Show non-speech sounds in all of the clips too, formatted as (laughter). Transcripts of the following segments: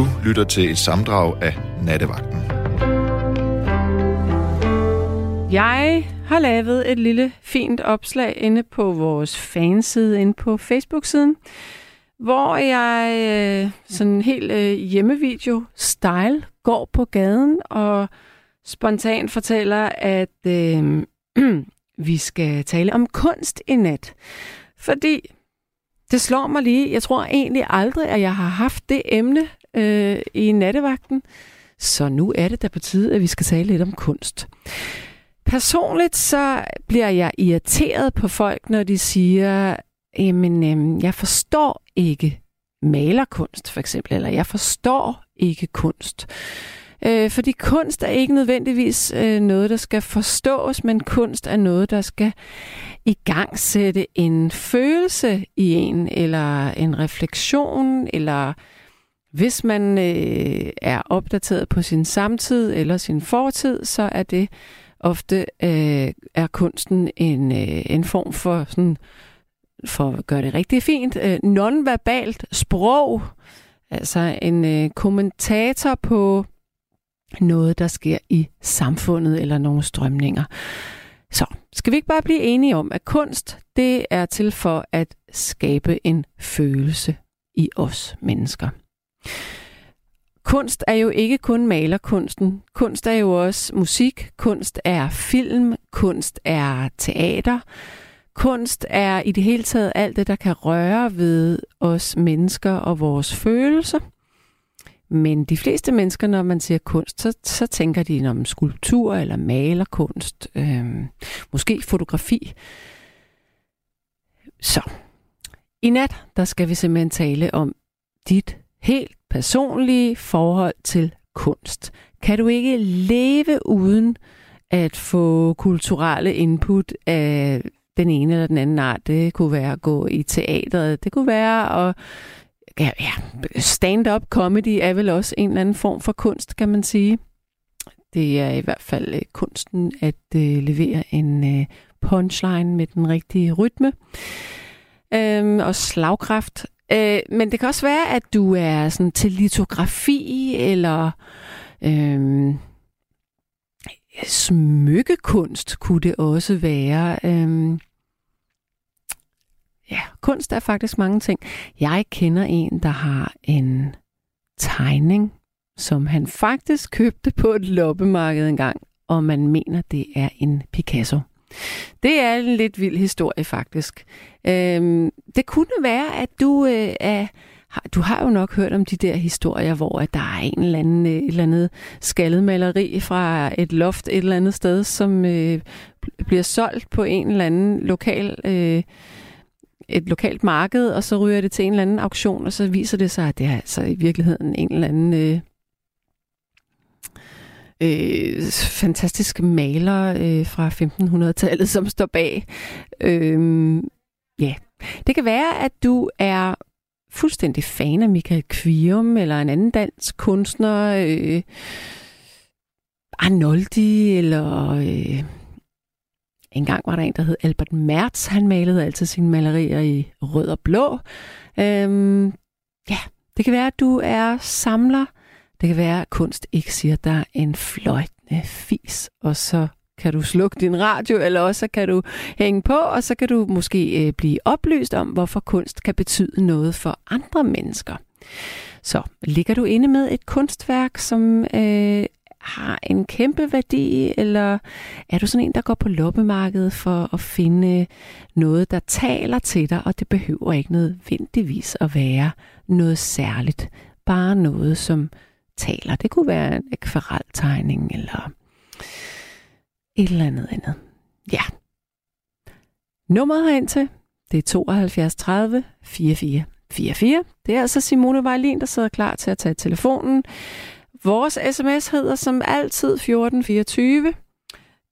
Du lytter til et samdrag af Nattevagten. Jeg har lavet et lille fint opslag inde på vores fanside inde på Facebook-siden, hvor jeg øh, sådan helt øh, hjemmevideo-style går på gaden og spontant fortæller, at øh, (clears throat) vi skal tale om kunst i nat. Fordi det slår mig lige, jeg tror egentlig aldrig, at jeg har haft det emne øh, i nattevagten, så nu er det da på tide, at vi skal tale lidt om kunst. Personligt så bliver jeg irriteret på folk, når de siger, jamen, øh, jeg forstår ikke malerkunst, for eksempel, eller jeg forstår ikke kunst. Øh, fordi kunst er ikke nødvendigvis øh, noget, der skal forstås, men kunst er noget, der skal i gang sætte en følelse i en, eller en refleksion, eller hvis man øh, er opdateret på sin samtid eller sin fortid, så er det ofte øh, er kunsten en, øh, en form for sådan for at gøre det rigtig fint, øh, nonverbalt sprog, altså en øh, kommentator på noget, der sker i samfundet eller nogle strømninger. Så skal vi ikke bare blive enige om, at kunst, det er til for at skabe en følelse i os mennesker. Kunst er jo ikke kun malerkunsten. Kunst er jo også musik, kunst er film, kunst er teater. Kunst er i det hele taget alt det, der kan røre ved os mennesker og vores følelser. Men de fleste mennesker, når man siger kunst, så, så tænker de om skulptur eller malerkunst, øh, måske fotografi. Så, i nat, der skal vi simpelthen tale om dit helt personlige forhold til kunst. Kan du ikke leve uden at få kulturelle input af den ene eller den anden art? Det kunne være at gå i teateret, det kunne være at ja, ja, stand-up comedy er vel også en eller anden form for kunst, kan man sige. Det er i hvert fald øh, kunsten at øh, levere en øh, punchline med den rigtige rytme Øhm, og slagkraft. Øh, men det kan også være, at du er sådan til litografi eller øh, smykkekunst kunne det også være. Øh, Ja, kunst er faktisk mange ting. Jeg kender en, der har en tegning, som han faktisk købte på et loppemarked engang, og man mener, det er en Picasso. Det er en lidt vild historie, faktisk. Øhm, det kunne være, at du øh, er du har jo nok hørt om de der historier, hvor at der er en eller anden, øh, et eller andet skaldet maleri fra et loft et eller andet sted, som øh, bliver solgt på en eller anden lokal øh, et lokalt marked, og så ryger det til en eller anden auktion, og så viser det sig, at det er altså i virkeligheden en eller anden øh, øh, fantastisk maler øh, fra 1500-tallet, som står bag. Øh, ja, det kan være, at du er fuldstændig fan af Michael Kvium, eller en anden dansk kunstner, øh, Arnoldi, eller... Øh, en gang var der en, der hed Albert Mertz. Han malede altid sine malerier i rød og blå. Øhm, ja, det kan være, at du er samler. Det kan være, at kunst ikke siger dig en fløjtende fis, og så kan du slukke din radio, eller også kan du hænge på, og så kan du måske øh, blive oplyst om, hvorfor kunst kan betyde noget for andre mennesker. Så ligger du inde med et kunstværk, som øh, har en kæmpe værdi, eller er du sådan en, der går på loppemarkedet for at finde noget, der taler til dig, og det behøver ikke nødvendigvis at være noget særligt. Bare noget, som taler. Det kunne være en akvareltegning, eller et eller andet andet. Ja. Nummeret herind til, det er 72 30 44 44. Det er altså Simone Vejlin, der sidder klar til at tage telefonen. Vores sms hedder som altid 1424.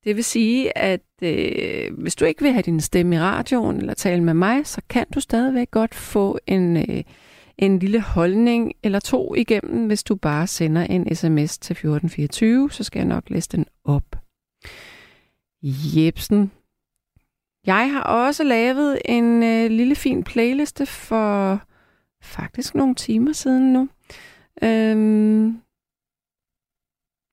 Det vil sige, at øh, hvis du ikke vil have din stemme i radioen eller tale med mig, så kan du stadigvæk godt få en, øh, en lille holdning eller to igennem, hvis du bare sender en sms til 1424, så skal jeg nok læse den op. Jebsen. Jeg har også lavet en øh, lille fin playliste for faktisk nogle timer siden nu Øhm.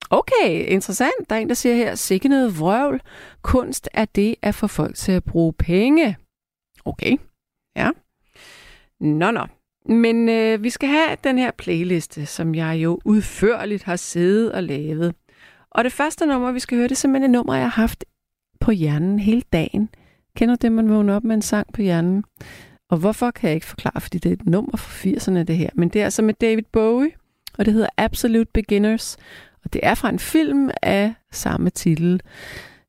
Okay, interessant. Der er en, der siger her, sikke noget vrøvl. Kunst er det at få folk til at bruge penge. Okay, ja. Nå, nå. Men øh, vi skal have den her playliste, som jeg jo udførligt har siddet og lavet. Og det første nummer, vi skal høre, det er simpelthen et nummer, jeg har haft på hjernen hele dagen. Kender det, man vågner op med en sang på hjernen? Og hvorfor kan jeg ikke forklare, fordi det er et nummer fra 80'erne, det her. Men det er altså med David Bowie, og det hedder Absolute Beginners. Og det er fra en film af samme titel.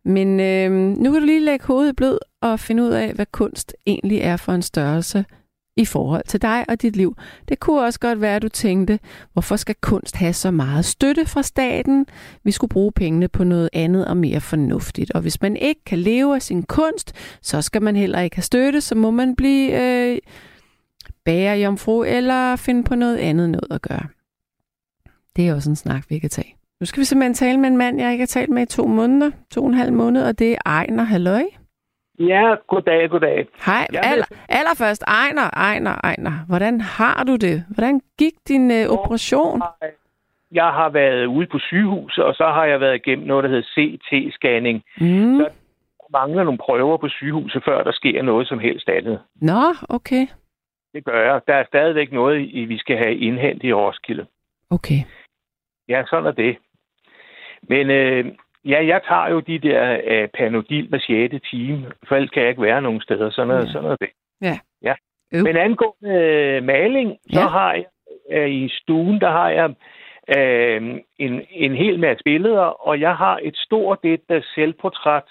Men øh, nu kan du lige lægge hovedet i blød og finde ud af, hvad kunst egentlig er for en størrelse i forhold til dig og dit liv. Det kunne også godt være, at du tænkte, hvorfor skal kunst have så meget støtte fra staten? Vi skulle bruge pengene på noget andet og mere fornuftigt. Og hvis man ikke kan leve af sin kunst, så skal man heller ikke have støtte, så må man blive øh, bagerjomfru eller finde på noget andet noget at gøre. Det er også en snak, vi kan tage. Nu skal vi simpelthen tale med en mand, jeg ikke har talt med i to måneder, to og en halv måned, og det er Ejner. Halløj. Ja, goddag, goddag. Hej. Jeg Aller, allerførst, Ejner, Ejner, Ejner. Hvordan har du det? Hvordan gik din øh, operation? Jeg har været ude på sygehus, og så har jeg været igennem noget, der hedder CT-scanning. Mm. Så mangler nogle prøver på sygehuset, før der sker noget som helst andet. Nå, okay. Det gør jeg. Der er stadigvæk noget, vi skal have indhentet i Roskilde. Okay. Ja, sådan er det. Men øh, ja, jeg tager jo de der øh, Panodil med 6. time, for ellers kan jeg ikke være nogen steder. Sådan er, Ja. sådan er det. Ja. ja. Øv. Men angående øh, maling, så Ja. har jeg øh, i stuen, der har jeg øh, en, en hel masse billeder, og jeg har et stort et der selvportræt,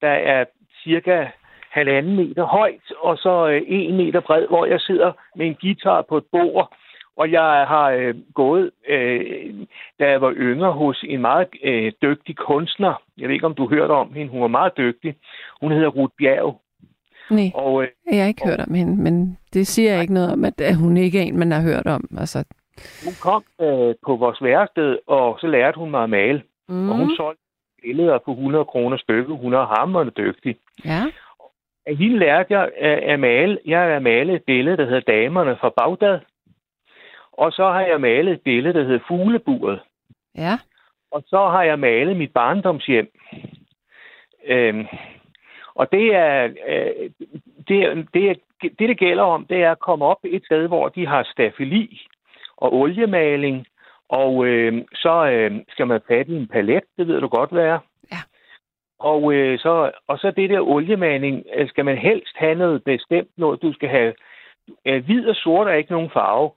der er cirka halvanden meter højt, og så øh, en meter bred, hvor jeg sidder med en guitar på et bord, og jeg har øh, gået, øh, da jeg var yngre, hos en meget øh, dygtig kunstner. Jeg ved ikke, om du hørte om hende. Hun var meget dygtig. Hun hedder Ruth Bjerg. Nej, Og øh, jeg har ikke hørt om hende, men det siger ikke noget om, at at hun ikke er en, man har hørt om. Altså, hun kom øh, på vores værested, og så lærte hun mig at male. Mm. Og hun solgte billeder på 100 kroner stykket. Hun er hammerende dygtig. Ja, Af hende lærte jeg at, at male. Jeg har malet et billede, der hedder Damerne fra Bagdad. Og så har jeg malet et billede, der hedder Fugleburet. ja. Og så har jeg malet mit barndomshjem. Øhm, og det er, øh, det, det, det, det gælder om, det er at komme op et sted, hvor de har stafeli og oliemaling, og øh, så øh, skal man fat i en palet, det ved du godt, hvad er. Ja. Og, øh, så, og så det der oliemaling, øh, skal man helst have noget bestemt noget, du skal have. Øh, hvid og sort er ikke nogen farve.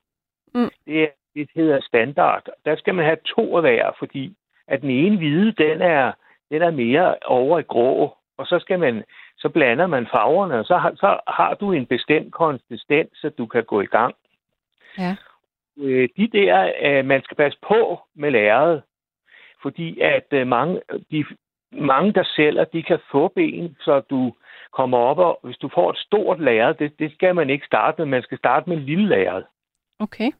Mm. Det, er, det hedder standard. Der skal man have to af hver, fordi at den ene hvide, den er, den er mere over i grå, og så skal man, så blander man farverne, og så har, så har du en bestemt konsistens, så du kan gå i gang. Ja. Øh, de der, øh, man skal passe på med lærret, fordi at øh, mange, de, mange, der sælger, de kan få ben, så du kommer op, og hvis du får et stort lærred, det, det skal man ikke starte med, man skal starte med en lille lærred. Okay.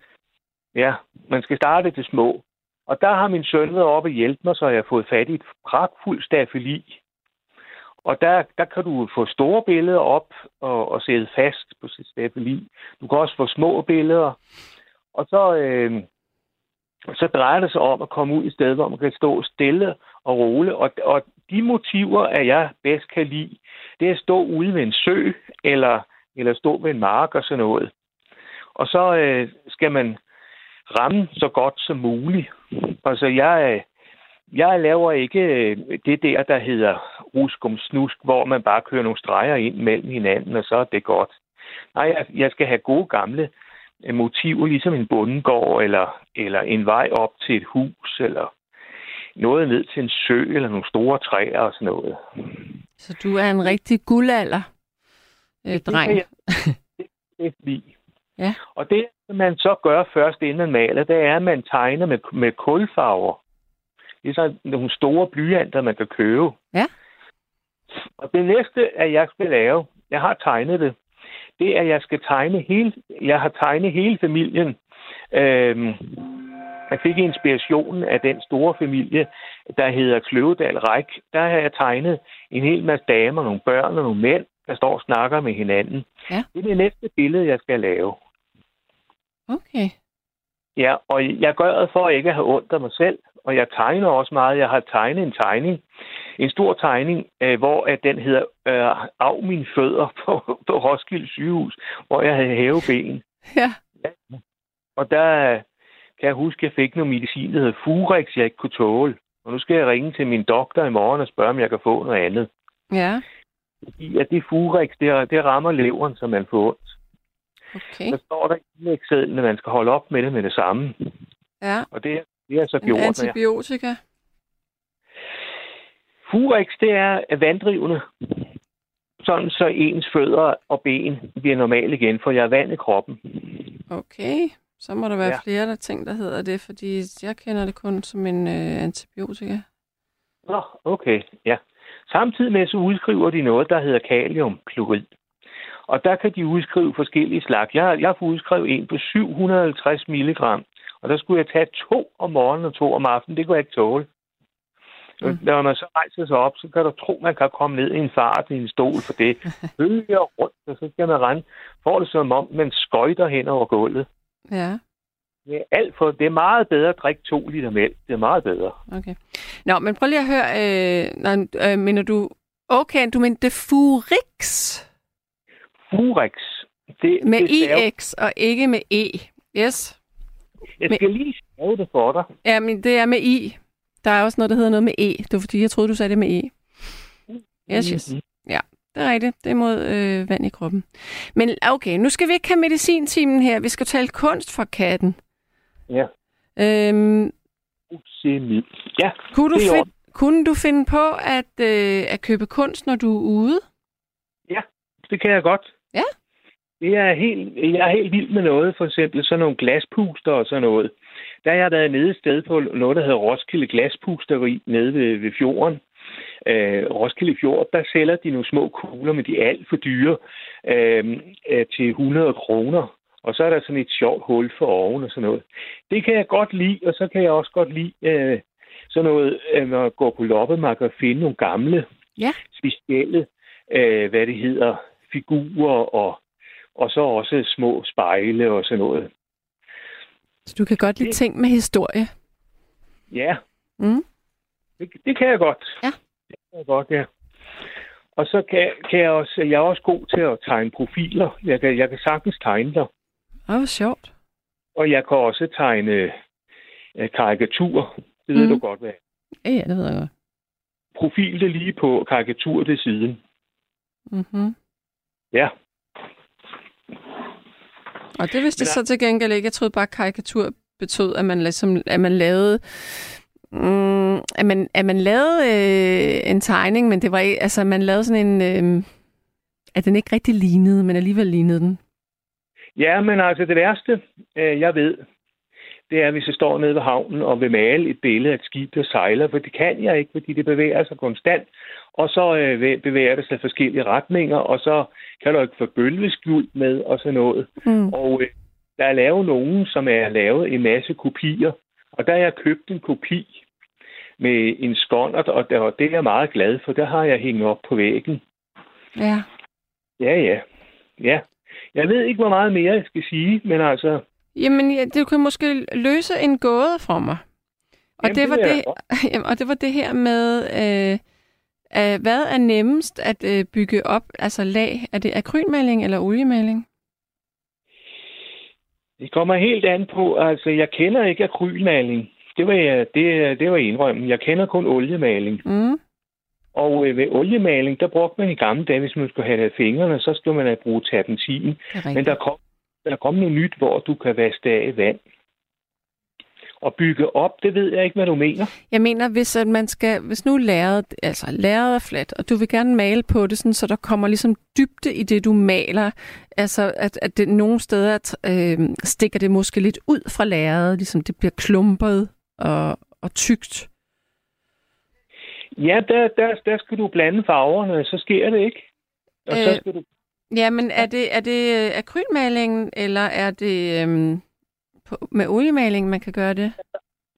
Ja, man skal starte det små. Og der har min søn været oppe og hjælpe mig, så jeg har fået fat i et pragtfuldt stafeli. Og der, der kan du få store billeder op og, og sætte fast på sit stafeli. Du kan også få små billeder. Og så, øh, så drejer det sig om at komme ud i stedet, hvor man kan stå stille og roligt. Og, og de motiver, at jeg bedst kan lide, det er at stå ude ved en sø, eller, eller stå ved en mark og sådan noget. Og så øh, skal man ramme så godt som muligt. Altså, jeg, jeg laver ikke øh, det der, der hedder ruskum snusk, hvor man bare kører nogle streger ind mellem hinanden, og så er det godt. Nej, jeg, jeg skal have gode gamle øh, motiver, ligesom en bundegård, eller, eller en vej op til et hus, eller noget ned til en sø, eller nogle store træer og sådan noget. Så du er en rigtig guldalder, øh, Det dreng. (laughs) kan jeg- det- det er fordi. Ja. Og det, man så gør først, inden man maler, det er, at man tegner med, med kulfarver. Det er sådan nogle store blyanter, man kan købe. Ja. Og det næste, at jeg skal lave, jeg har tegnet det, det er, at jeg skal tegne hele, jeg har tegnet hele familien. Øhm, jeg fik inspirationen af den store familie, der hedder Kløvedal Ræk. Der har jeg tegnet en hel masse damer, nogle børn og nogle mænd, der står og snakker med hinanden. Ja. Det er det næste billede, jeg skal lave. Okay. Ja, og jeg gør det for ikke at have ondt af mig selv, og jeg tegner også meget. Jeg har tegnet en tegning, en stor tegning, øh, hvor at den hedder øh, Af mine fødder på, på Roskilde sygehus, hvor jeg havde hæveben. Ja. Og der kan jeg huske, at jeg fik noget medicin, der hedder Furex, jeg ikke kunne tåle. Og nu skal jeg ringe til min doktor i morgen og spørge, om jeg kan få noget andet. Ja. Fordi at det Furex, det, det rammer leveren, så man får ondt. Okay. Der står der i at man skal holde op med det med det samme. Ja. Og det, det er så En gjort. antibiotika. Furex, det er vanddrivende. Sådan så ens fødder og ben bliver normale igen, for jeg er vand i kroppen. Okay. Så må der være ja. flere der ting, der hedder det, fordi jeg kender det kun som en øh, antibiotika. Nå, okay, ja. Samtidig med så udskriver de noget, der hedder kaliumklorid. Og der kan de udskrive forskellige slags. Jeg, jeg får udskrevet en på 750 milligram, og der skulle jeg tage to om morgenen og to om aftenen. Det kunne jeg ikke tåle. Mm. Mm. Når man så rejser sig op, så kan du tro, man kan komme ned i en fart i en stol for det. (laughs) Bølger rundt, og så skal man rende. Får det som om, man skøjter hen over gulvet. Ja, Det er, alt for, det er meget bedre at drikke to liter mælk. Det er meget bedre. okay. Nå, men prøv lige at høre, øh, nej, øh, mener du, okay, du mener det Furix Furex. Det, med det stav- IX og ikke med E. Yes. Jeg skal lige skrive det for dig. Ja, men det er med I. Der er også noget, der hedder noget med E. Det var fordi, jeg troede, du sagde det med E. Yes, yes. Mhm. Det er rigtigt. Det er mod øh, vand i kroppen. Men okay, nu skal vi ikke have medicintimen her. Vi skal tale kunst fra katten. Ja. Øhm. Ja, kunne, du find, kunne du finde på at, øh, at købe kunst, når du er ude? det kan jeg godt. Ja. Det er helt, jeg er helt vild med noget, for eksempel sådan nogle glaspuster og sådan noget. Der har jeg været nede et sted på noget, der hedder Roskilde Glaspusteri nede ved, ved fjorden. Øh, Roskilde Fjord, der sælger de nogle små kugler, men de er alt for dyre øh, øh, til 100 kroner. Og så er der sådan et sjovt hul for oven og sådan noget. Det kan jeg godt lide, og så kan jeg også godt lide øh, sådan noget, øh, når jeg går på loppemarked og finde nogle gamle, Ja. specielle, øh, hvad det hedder, figurer og, og så også små spejle og sådan noget. Så du kan godt lide Det- ting med historie. Ja, Mm. det, det kan jeg godt. Ja. Det kan jeg godt, ja. Og så kan, kan jeg også, jeg er også god til at tegne profiler. Jeg kan, jeg kan sagtens tegne dig. Åh, hvor sjovt. Og jeg kan også tegne øh, karikatur. Det ved Mm. du godt, hvad. Ja, det ved jeg godt. Profil det lige på, karikatur det siden. Mm-hmm. Ja. Og det vidste jeg så til gengæld ikke. Jeg troede bare, karikatur betød, at man, ligesom, at man lavede... Mm, at man, at man lavede øh, en tegning, men det var altså man lavede sådan en, øh, at den ikke rigtig lignede, men alligevel lignede den. Ja, men altså det værste, øh, jeg ved, det er, hvis jeg står nede ved havnen og vil male et billede af et skib, der sejler, for det kan jeg ikke, fordi det bevæger sig konstant, og så øh, væ- bevæger det sig i forskellige retninger, og så kan du ikke få bølgeskjult med og sådan noget. Mm. Og øh, der er lavet nogen, som er lavet en masse kopier, og der har jeg købt en kopi med en skåndert, og der- det er jeg meget glad for. Der har jeg hængt op på væggen. Ja. Ja, ja. Ja. Jeg ved ikke, hvor meget mere jeg skal sige, men altså... Jamen, ja, du kan måske løse en gåde for mig. Og, Jamen, det, det var det, (laughs) jamen, og det var det her med, øh, øh, hvad er nemmest at øh, bygge op, altså lag? Er det akrylmaling eller oliemaling? Det kommer helt an på, altså jeg kender ikke akrylmaling. Det var jeg, det, det var indrømmen. Jeg kender kun oliemaling. Mm. Og øh, ved oliemaling, der brugte man i gamle dage, hvis man skulle have det fingrene, så skulle man have bruge terpentin. Det er Men der kom, der kom noget nyt, hvor du kan vaske af vand. Og bygge op, det ved jeg ikke, hvad du mener. Jeg mener, hvis at man skal, hvis nu lærret, altså lærret er fladt, og du vil gerne male på det, sådan, så der kommer ligesom dybde i det, du maler, altså at, at det nogle steder at, øh, stikker det måske lidt ud fra lærredet, ligesom det bliver klumpet og, og tykt. Ja, der, der, der skal du blande farverne, så sker det ikke. Og Øh. så skal du Ja, men er det, er det øh, akrylmalingen, eller er det øhm, på, med oliemaling, man kan gøre det?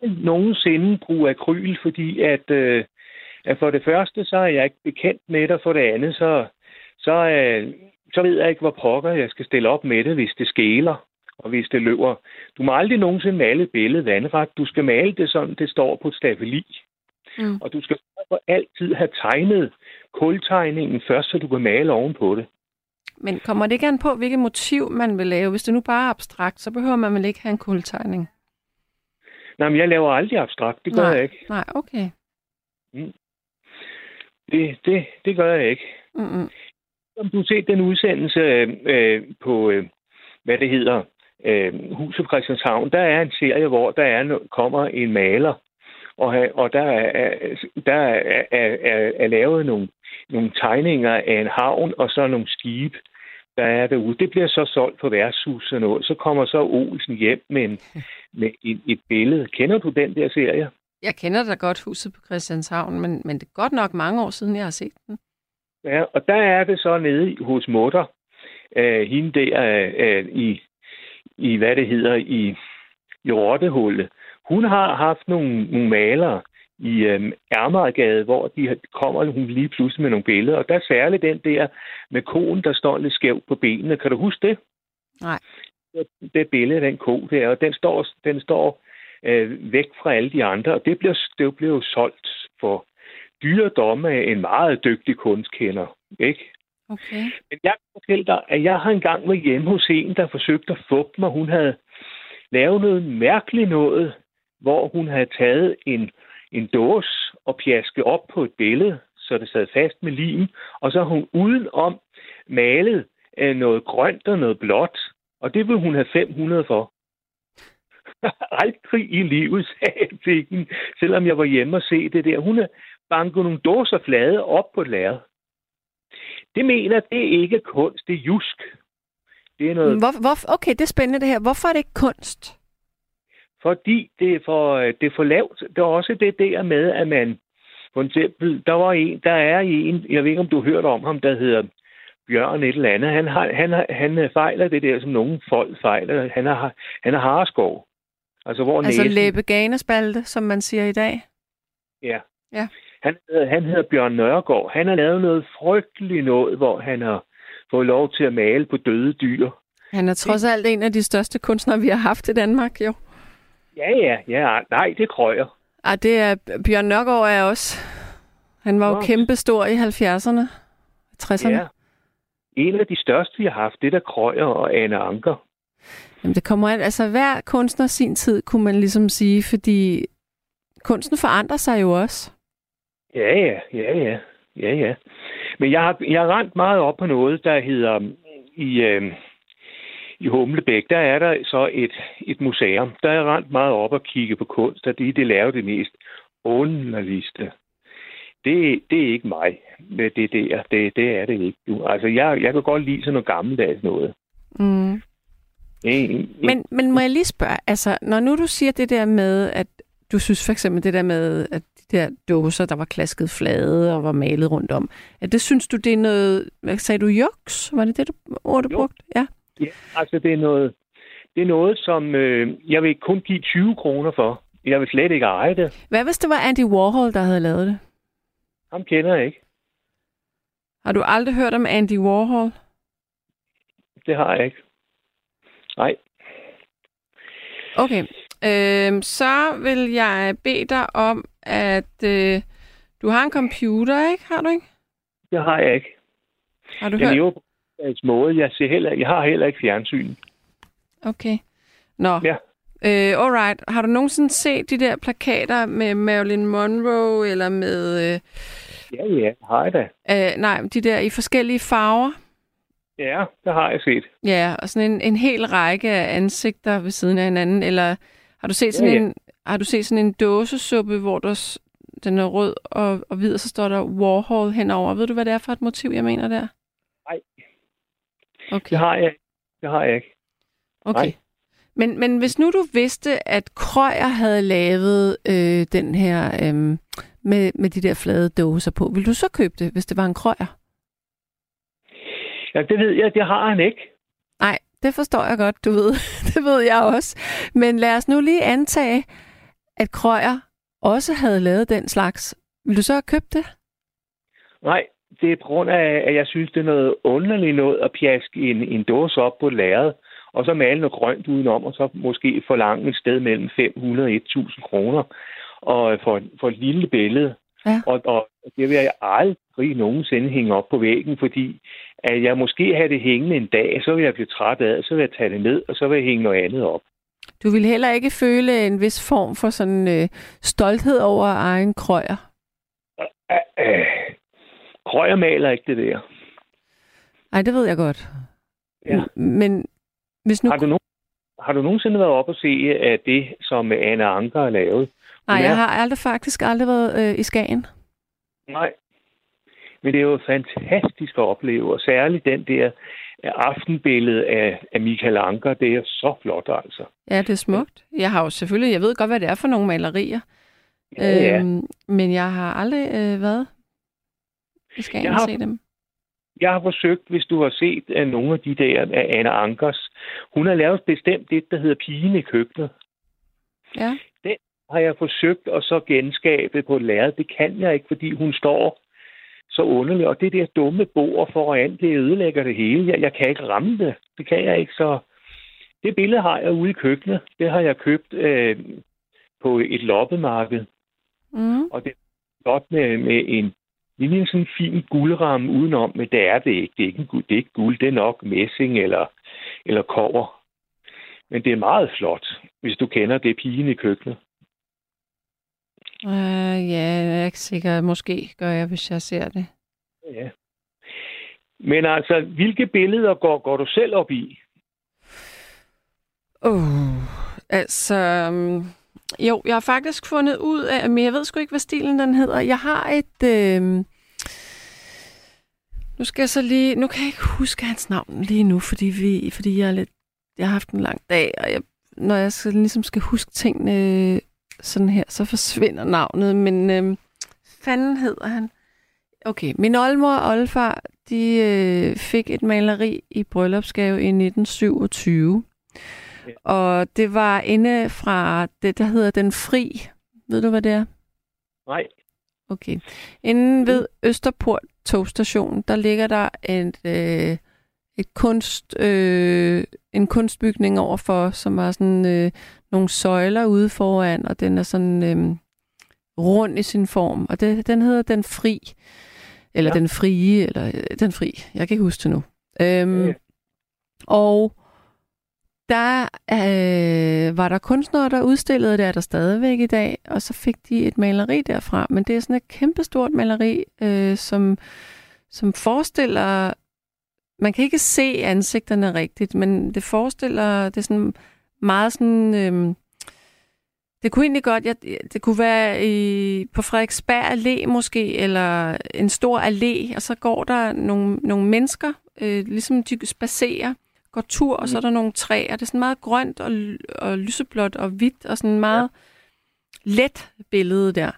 nogensinde bruge akryl, fordi at, øh, at for det første, så er jeg ikke bekendt med det, og for det andet, så, så, øh, så ved jeg ikke, hvor pokker jeg skal stille op med det, hvis det skæler. Og hvis det løber... Du må aldrig nogensinde male et billede vandret. Du skal male det sådan, det står på et stafeli. Mm. Og du skal for altid have tegnet kultegningen først, så du kan male ovenpå det. Men kommer det ikke an på, hvilket motiv man vil lave? Hvis det nu bare er abstrakt, så behøver man vel ikke have en kultegning? Nej, men jeg laver aldrig abstrakt. Det gør nej, jeg ikke. Nej, okay. Mm. Det, det, det gør jeg ikke. Mm-mm. Om du set den udsendelse øh, på, øh, hvad det hedder, øh, Huset Christianshavn, der er en serie, hvor der er, kommer en maler, og, og der, er, der er, er, er, er lavet nogle, nogle tegninger af en havn og så nogle skibe, der er derude. Det bliver så solgt på værtshus og noget. Så kommer så Olsen hjem med, en, med et, et billede. Kender du den der serie? Jeg kender da godt huset på Christianshavn, men, men det er godt nok mange år siden, jeg har set den. Ja, og der er det så nede hos Mutter, øh, hende der øh, i, i, hvad det hedder, i, i Rottehullet. Hun har haft nogle, nogle malere i øh, Ærmeregade, hvor de kommer hun lige pludselig med nogle billeder. Og der er særligt den der med konen, der står lidt skævt på benene. Kan du huske det? Nej. Det billede af den ko der, og den står, den står øh, væk fra alle de andre, og det blev, det blev solgt for dyre domme af en meget dygtig kunstkender. Ikke? Okay. Men jeg kan fortælle dig, at jeg har engang været hjemme hos en, der forsøgte at få mig. Hun havde lavet noget mærkeligt noget, hvor hun havde taget en, en dås og pjasket op på et billede, så det sad fast med lim, og så hun udenom malet øh, noget grønt og noget blåt, og det vil hun have 500 for. (laughs) Aldrig i livet, sagde jeg til hende, selvom jeg var hjemme og se det der. Hun har banket nogle dåser flade op på et lærred. Det mener, det er ikke kunst, det er jusk. Det er noget... Hvor, hvor, okay, det er spændende det her. Hvorfor er det ikke kunst? Fordi det er for, det er for lavt. Der er også det der med, at man... For eksempel, der var en, der er en, jeg ved ikke, om du har hørt om ham, der hedder Bjørn et eller andet. Han, har, han, han fejler det der, som nogen folk fejler. Han har, han har harskov. Altså, hvor altså næsen... læbeganespalte, som man siger i dag? Ja. ja. Han, han hedder Bjørn Nørgaard. Han har lavet noget frygteligt noget, hvor han har fået lov til at male på døde dyr. Han er trods alt en af de største kunstnere, vi har haft i Danmark, jo. Ja, ja, ja. Nej, det krøjer. Ah, det er Bjørn Nørgaard er også. Han var jo kæmpe stor i 70'erne, 60'erne. Ja. En af de største, vi har haft, det der krøjer og Anne Anker. Jamen, det kommer an. Altså, hver kunstner sin tid, kunne man ligesom sige, fordi kunsten forandrer sig jo også. Ja, ja, ja, ja. Ja, ja. Men jeg har, jeg har rent meget op på noget, der hedder i, øh, i Humlebæk, der er der så et, et museum. Der er rent meget op at kigge på kunst, og de, de laver det mest underligste. Det, det er ikke mig, det, det der. Det, det er det ikke. Altså, jeg, jeg kan godt lide sådan noget gammeldags noget. Mm. Men, men må jeg lige spørge, altså, når nu du siger det der med, at du synes for eksempel det der med, at de der dåser, der var klasket flade og var malet rundt om, at det synes du, det er noget, hvad sagde du, juks? Var det det, du, ord, du brugte? Ja. Ja, altså det er noget, det er noget, som øh, jeg vil kun give 20 kroner for. Jeg vil slet ikke eje det. Hvad hvis det var Andy Warhol, der havde lavet det? Ham kender jeg ikke. Har du aldrig hørt om Andy Warhol? Det har jeg ikke. Nej. Okay. Øh, så vil jeg bede dig om, at øh, du har en computer, ikke? Har du ikke? Det har jeg ikke. Har du jeg hørt? lever en måde. Jeg, ser heller, jeg har heller ikke fjernsyn. Okay. Nå. Ja. Øh, alright. Har du nogensinde set de der plakater med Marilyn Monroe, eller med... Øh, ja, ja, har jeg da. Øh, nej, de der i forskellige farver? Ja, det har jeg set. Ja, og sådan en, en hel række af ansigter ved siden af hinanden, eller har du set sådan, ja, ja. En, har du set sådan en dåsesuppe, hvor der, den er rød og, og hvid, og så står der Warhol henover? Ved du, hvad det er for et motiv, jeg mener der? Nej. Okay. Det har jeg, det har jeg ikke. Okay. Nej. Men, men hvis nu du vidste, at Krøyer havde lavet øh, den her øh, med, med de der flade dåser på, vil du så købe det, hvis det var en Krøyer? Ja, det ved jeg, det har han ikke. Nej, det forstår jeg godt, du ved. (laughs) det ved jeg også. Men lad os nu lige antage, at Krøyer også havde lavet den slags. Vil du så have købt det? Nej, det er på grund af, at jeg synes, det er noget underligt noget at pjaske en, en dåse op på lærret, og så male noget grønt udenom, og så måske forlange et sted mellem 500 og 1000 kroner og for, for et lille billede. Ja. Og, og det vil jeg aldrig nogensinde hænge op på væggen, fordi at jeg måske have det hængende en dag, så vil jeg blive træt af så vil jeg tage det ned, og så vil jeg hænge noget andet op. Du vil heller ikke føle en vis form for sådan øh, stolthed over egen krøjer? Øh, øh, krøjer maler ikke det der. Nej, det ved jeg godt. Ja. Men hvis nu... Har du, nogen, har du nogensinde været op og se af det, som Anne Anker har lavet? Nej, jeg har aldrig faktisk aldrig været øh, i Skagen. Nej. Men det er jo fantastisk at opleve, og særligt den der aftenbillede af, af Michael Anker, det er så flot altså. Ja, det er smukt. Jeg har jo selvfølgelig, jeg ved godt, hvad det er for nogle malerier. Ja, ja. Øhm, men jeg har aldrig øh, været i Skagen Jeg har- se dem. Jeg har forsøgt, hvis du har set af nogle af de der af Anne Ankers, hun har lavet bestemt det, der hedder Pigen i køkkenet. Ja. Har jeg forsøgt at så genskabe på et lærred. Det kan jeg ikke, fordi hun står så underligt. Og det der dumme bord foran, det ødelægger det hele. Jeg, jeg kan ikke ramme det. Det kan jeg ikke, så... Det billede har jeg ude i køkkenet. Det har jeg købt øh, på et loppemarked. Mm. Og det er godt med, med en lille sådan fin guldramme udenom, men det er det ikke. Det er ikke, en guld, det er ikke guld, det er nok messing eller, eller kover. Men det er meget flot, hvis du kender det pigen i køkkenet. Øh, ja, jeg er ikke sikker. Måske gør jeg, hvis jeg ser det. Ja. Men altså, hvilke billeder går, går du selv op i? Uh, altså, um, jo, jeg har faktisk fundet ud af, men jeg ved sgu ikke, hvad stilen den hedder. Jeg har et, øh, nu skal jeg så lige, nu kan jeg ikke huske hans navn lige nu, fordi, vi, fordi jeg, er lidt, jeg har haft en lang dag, og jeg, når jeg skal, ligesom skal huske tingene sådan her, så forsvinder navnet, men øh, fanden hedder han? Okay, min oldmor og oldfar, de øh, fik et maleri i bryllupsgave i 1927. Og det var inde fra det, der hedder Den Fri. Ved du, hvad det er? Nej. Okay. Inden ved Østerport togstation, der ligger der et, øh, et kunst, øh, en kunstbygning overfor, som har sådan øh, nogle søjler ude foran, og den er sådan øh, rund i sin form. Og det, den hedder Den Fri. Eller Ja. ja. Den Frie, eller øh, Den Fri. Jeg kan ikke huske det nu. Øhm, Ja. Og der øh, var der kunstnere, der udstillede det, er der stadigvæk i dag, og så fik de et maleri derfra. Men det er sådan et kæmpestort maleri, øh, som, som forestiller... Man kan ikke se ansigterne rigtigt, men det forestiller... Det er sådan meget sådan... Øh, det kunne egentlig godt, ja, det kunne være i, på Frederiksberg Allé måske, eller en stor allé, og så går der nogle, nogle mennesker, øh, ligesom de spacerer, går tur, og så er der nogle træer. Det er sådan meget grønt og, og lyseblåt og hvidt, og sådan meget ja. let billede der.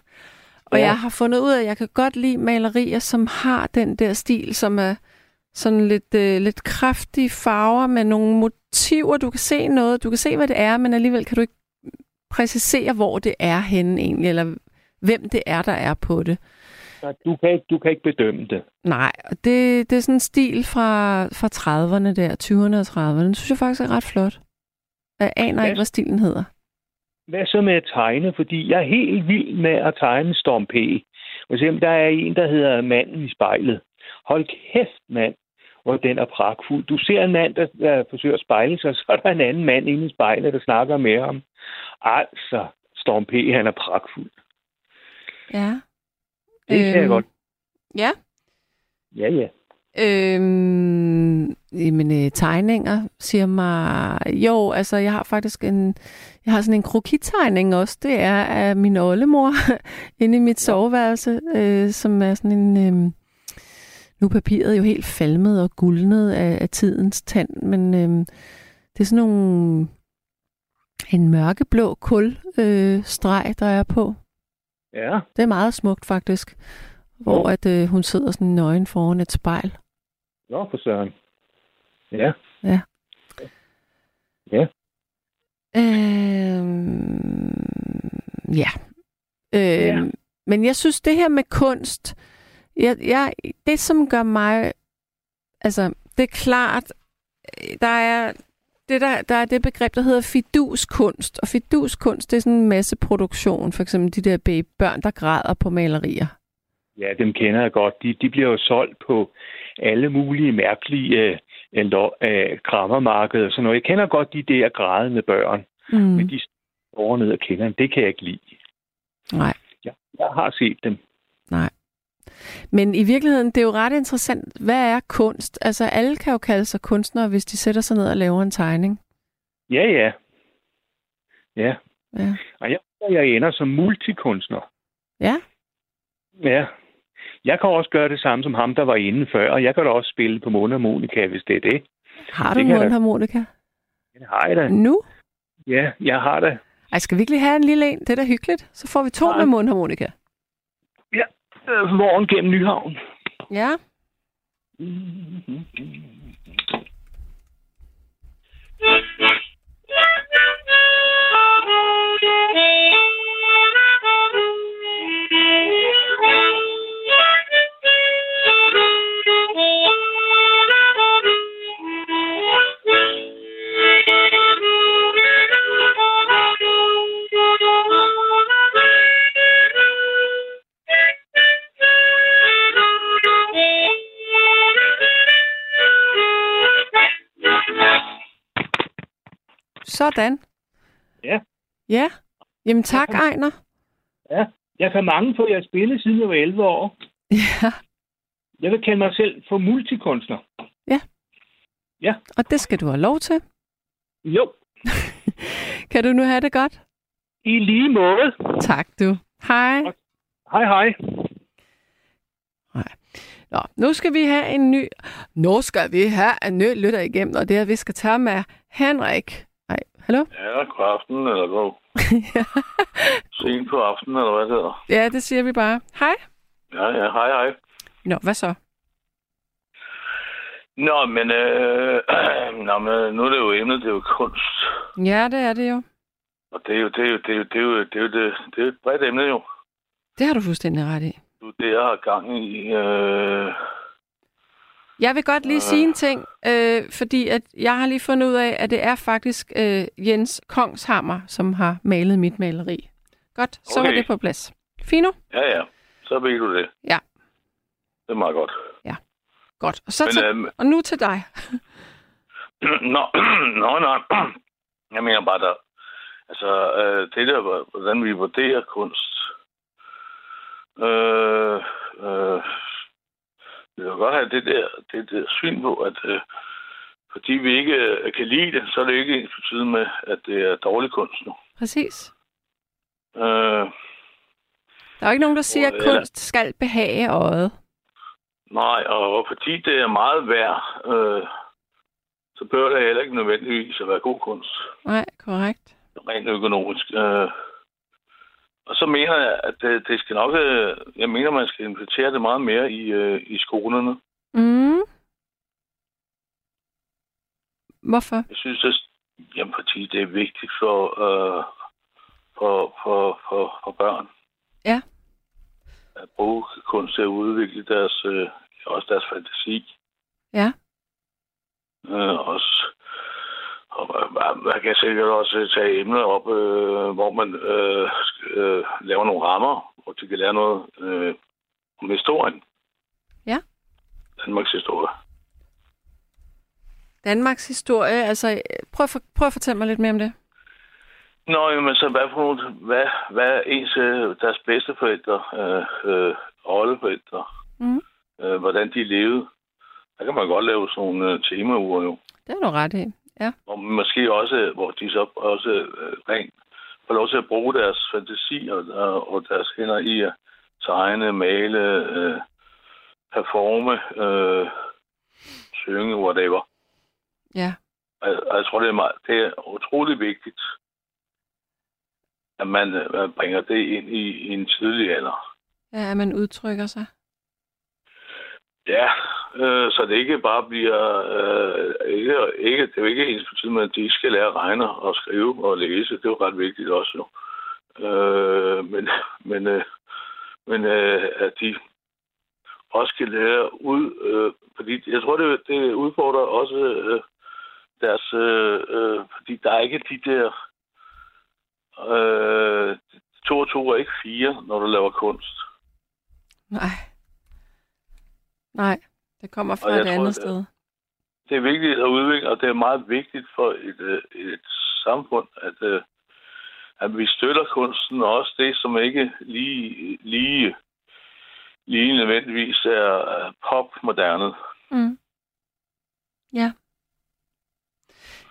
Og Ja. jeg har fundet ud af, at jeg kan godt lide malerier, som har den der stil, som er sådan lidt, øh, lidt kraftige farver med nogle motiver. Du kan se noget, du kan se, hvad det er, men alligevel kan du ikke præcisere, hvor det er henne egentlig, eller hvem det er, der er på det. Så Du kan, ikke, du kan ikke bedømme det. Nej, det, det er sådan en stil fra, fra 30'erne der, 20'erne og 30'erne. Den synes jeg faktisk er ret flot. Jeg aner Ja. ikke, hvad stilen hedder. Hvad så med at tegne? Fordi jeg er helt vild med at tegne Storm P. For eksempel, der er en, der hedder Manden i spejlet. Hold kæft, mand, hvor den er pragtfuld. Du ser en mand, der, der forsøger at spejle sig, så er der en anden mand inde i spejlet, der snakker med ham. Altså, Storm P, han er pragtfuld. Ja. Det kan jeg godt. Ja. Ja, ja. Øhm, jamen, øh, tegninger siger mig... Jo, altså, jeg har faktisk en... Jeg har sådan en krokitegning også. Det er af min oldemor (laughs) inde i mit soveværelse, øh, som er sådan en... Øh, nu er papiret jo helt falmet og guldnet af, af tidens tand, men øh, det er sådan nogle... En mørkeblå kulstreg, øh, streg, der er på. Ja, Det er meget smukt, faktisk. Hvor at, øh, hun sidder sådan nøgen foran et spejl. nå for søren. Ja. Ja. Ja. Øhm, ja. Øhm, Ja. Men jeg synes, det her med kunst, jeg, jeg, det som gør mig, altså, det er klart, der er, det der, der er det begreb, der hedder fiduskunst. Og fiduskunst, det er sådan en masse produktion. For eksempel de der baby børn, der græder på malerier. Ja, dem kender jeg godt. De, de bliver jo solgt på alle mulige mærkelige øh, øh, krammermarkeder. Så når jeg kender godt de der grædende børn, mm. men de over ned og kender dem, det kan jeg ikke lide. Nej. Ja, jeg har set dem. Men i virkeligheden, det er jo ret interessant. Hvad er kunst? Altså, alle kan jo kalde sig kunstnere, hvis de sætter sig ned og laver en tegning. Ja, ja. Ja. Ja. Og jeg, jeg ender som multikunstner. Ja? Ja. Jeg kan også gøre det samme som ham, der var inde før, og jeg kan da også spille på mundharmonika, hvis det er det. Har du Det jeg da. mundharmonika? Det har jeg da. Nu? Ja, jeg har det. Ej, skal vi virkelig have en lille en? Det er da hyggeligt. Så får vi to Nej. med mundharmonika. Øh, Vogn gennem Nyhavn. Ja. Sådan. Ja. Ja. Jamen tak, Ejner. Ja, jeg kan mange, for jeg har spillet siden jeg var 11 år. Ja. Jeg vil kalde mig selv for multikunstner. Og det skal du have lov til. Jo, (laughs) Kan du nu have det godt? i lige måde. Tak, du. Hej. Hej, hej. Nå, nu skal vi have en ny... Nu skal vi have en ny lytter igennem, og det er, vi skal tage med Henrik. Hallo? Ja, god aften, eller god. (laughs) Sent på aftenen, eller hvad det hedder. Ja, det siger vi bare. Hej. Ja, ja, hej, hej. Nå, hvad så? Nå, men, øh, (clears throat) nå, men nu er det jo emnet, det er jo kunst. Ja, det er det jo. Og det er jo, det er jo, det er jo, det er jo, det er jo, det, det er jo et bredt emne jo. Det har du fuldstændig ret i. Du det, jeg har gang i. Øh, Jeg vil godt lige sige en ting, øh, fordi at jeg har lige fundet ud af, at det er faktisk øh, Jens Kongshammer, som har malet mit maleri. Godt, så var Okay. det på plads. Fino? ja, ja, så ved du det. Ja. Det er meget godt. Godt. Og, så Men, til, øhm, og nu til dig. (clears throat) Nå, (clears throat) nå, nå. (clears throat) Jeg mener bare, der, altså, øh, det der, hvordan vi vurderer kunst. Øh, øh, vi vil godt have det der, det der syn på, at øh, fordi vi ikke øh, kan lide det, så er det ikke ens betydende med, at det er dårlig kunst nu. Præcis. Øh, Der er jo ikke nogen, der siger, at det? kunst skal behage øjet. nej, og fordi det er meget værd, øh, så bør det heller ikke nødvendigvis at være god kunst. Nej, korrekt. rent økonomisk. Øh, og så mener jeg, at det, det skal nok... Øh, jeg mener, man skal implementere det meget mere i, øh, i skolerne. Mm. Hvorfor? Jeg synes, at jamen, fordi det er vigtigt for, øh, for, for, for, for børn. Ja. At bruge kunst til at udvikle deres, øh, også deres fantasi. Ja. Øh, også, og man, kan sikkert også tage emner op, øh, hvor man øh, øh, laver nogle rammer, hvor de kan lære noget øh, om historien. Ja. Danmarks historie. Danmarks historie, altså prøv, for, prøv at fortælle mig lidt mere om det. Nå, jamen, så hvad for nogle, hvad, hvad er ens, øh, deres bedste forældre, øh, øh, oldeforældre, Mm. øh, hvordan de levede. Der kan man godt lave sådan nogle øh, temauger jo. Det er du ret i. Ja. Og måske også, hvor de så også øh, rent får lov til at bruge deres fantasi og, og, og deres hænder i at tegne, male, øh, performe, øh, synge, whatever. Ja. Jeg, jeg tror, det er, meget, det er utrolig vigtigt, at man, øh, man bringer det ind i, i en tidlig alder. Ja, at man udtrykker sig. Ja, øh, så det ikke bare bliver... Øh, ikke, ikke, det er jo ikke ens betydning, at de ikke skal lære at regne og skrive og læse. Det er jo ret vigtigt også jo. Øh, men men, øh, men øh, at de også skal lære ud... Øh, fordi jeg tror, det, det udfordrer også øh, deres, øh, øh, fordi der er ikke de der, øh, to og to er ikke fire, når du laver kunst. Nej. Nej, det kommer fra et tror, andet det- sted. Det er vigtigt at udvikle, og det er meget vigtigt for et, øh, et samfund, at, øh, at vi støtter kunsten, og også det, som ikke lige, lige, lige nødvendigvis er er popmoderne. Mm. Ja.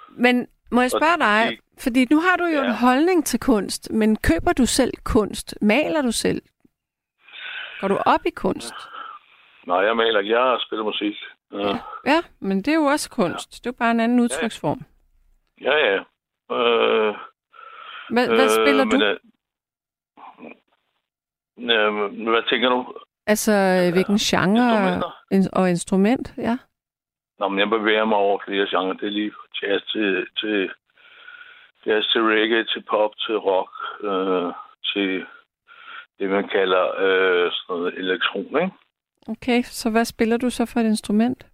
Men må jeg spørge dig, det- fordi nu har du jo Ja. en holdning til kunst, men køber du selv kunst? Maler du selv? Går du op i kunst? Nej, jeg maler ikke. Jeg spiller musik. Ja, Ja, men det er jo også kunst. Det er jo bare en anden udtryksform. ja. ja. Øh, Hvad, hvad spiller men, du? Øh, øh, hvad tænker du? Altså, øh, hvilken genre og instrument? Ja. Nå, men jeg bevæger mig over flere genrer. Det er lige jazz til, til, jazz til reggae, til pop, til rock, øh, til det, man kalder øh, sådan noget elektron, ikke? Okay, så hvad spiller du så for et instrument?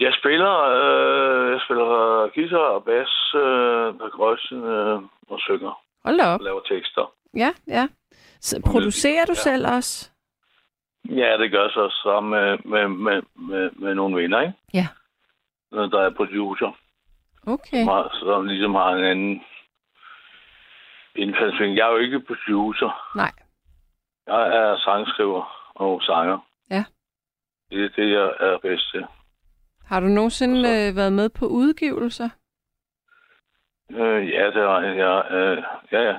Jeg spiller, øh, jeg spiller guitar og bas, øh, percussion øh, og synger Hold da op. og laver tekster. Ja, ja. Så producerer du Ja. selv også? Ja, det gør så sammen med, med, med, med, med nogle venner, ikke? Ja. Øh, Der er producer, Okay. som, har, som ligesom har en anden indfaldsvinkel. Jeg er jo ikke producer. Nej. Jeg er sangskriver og sanger. Ja. Det er det, jeg er bedst til. Har du nogensinde øh, været med på udgivelser? Øh, ja, det har jeg. Ja, øh, ja, ja.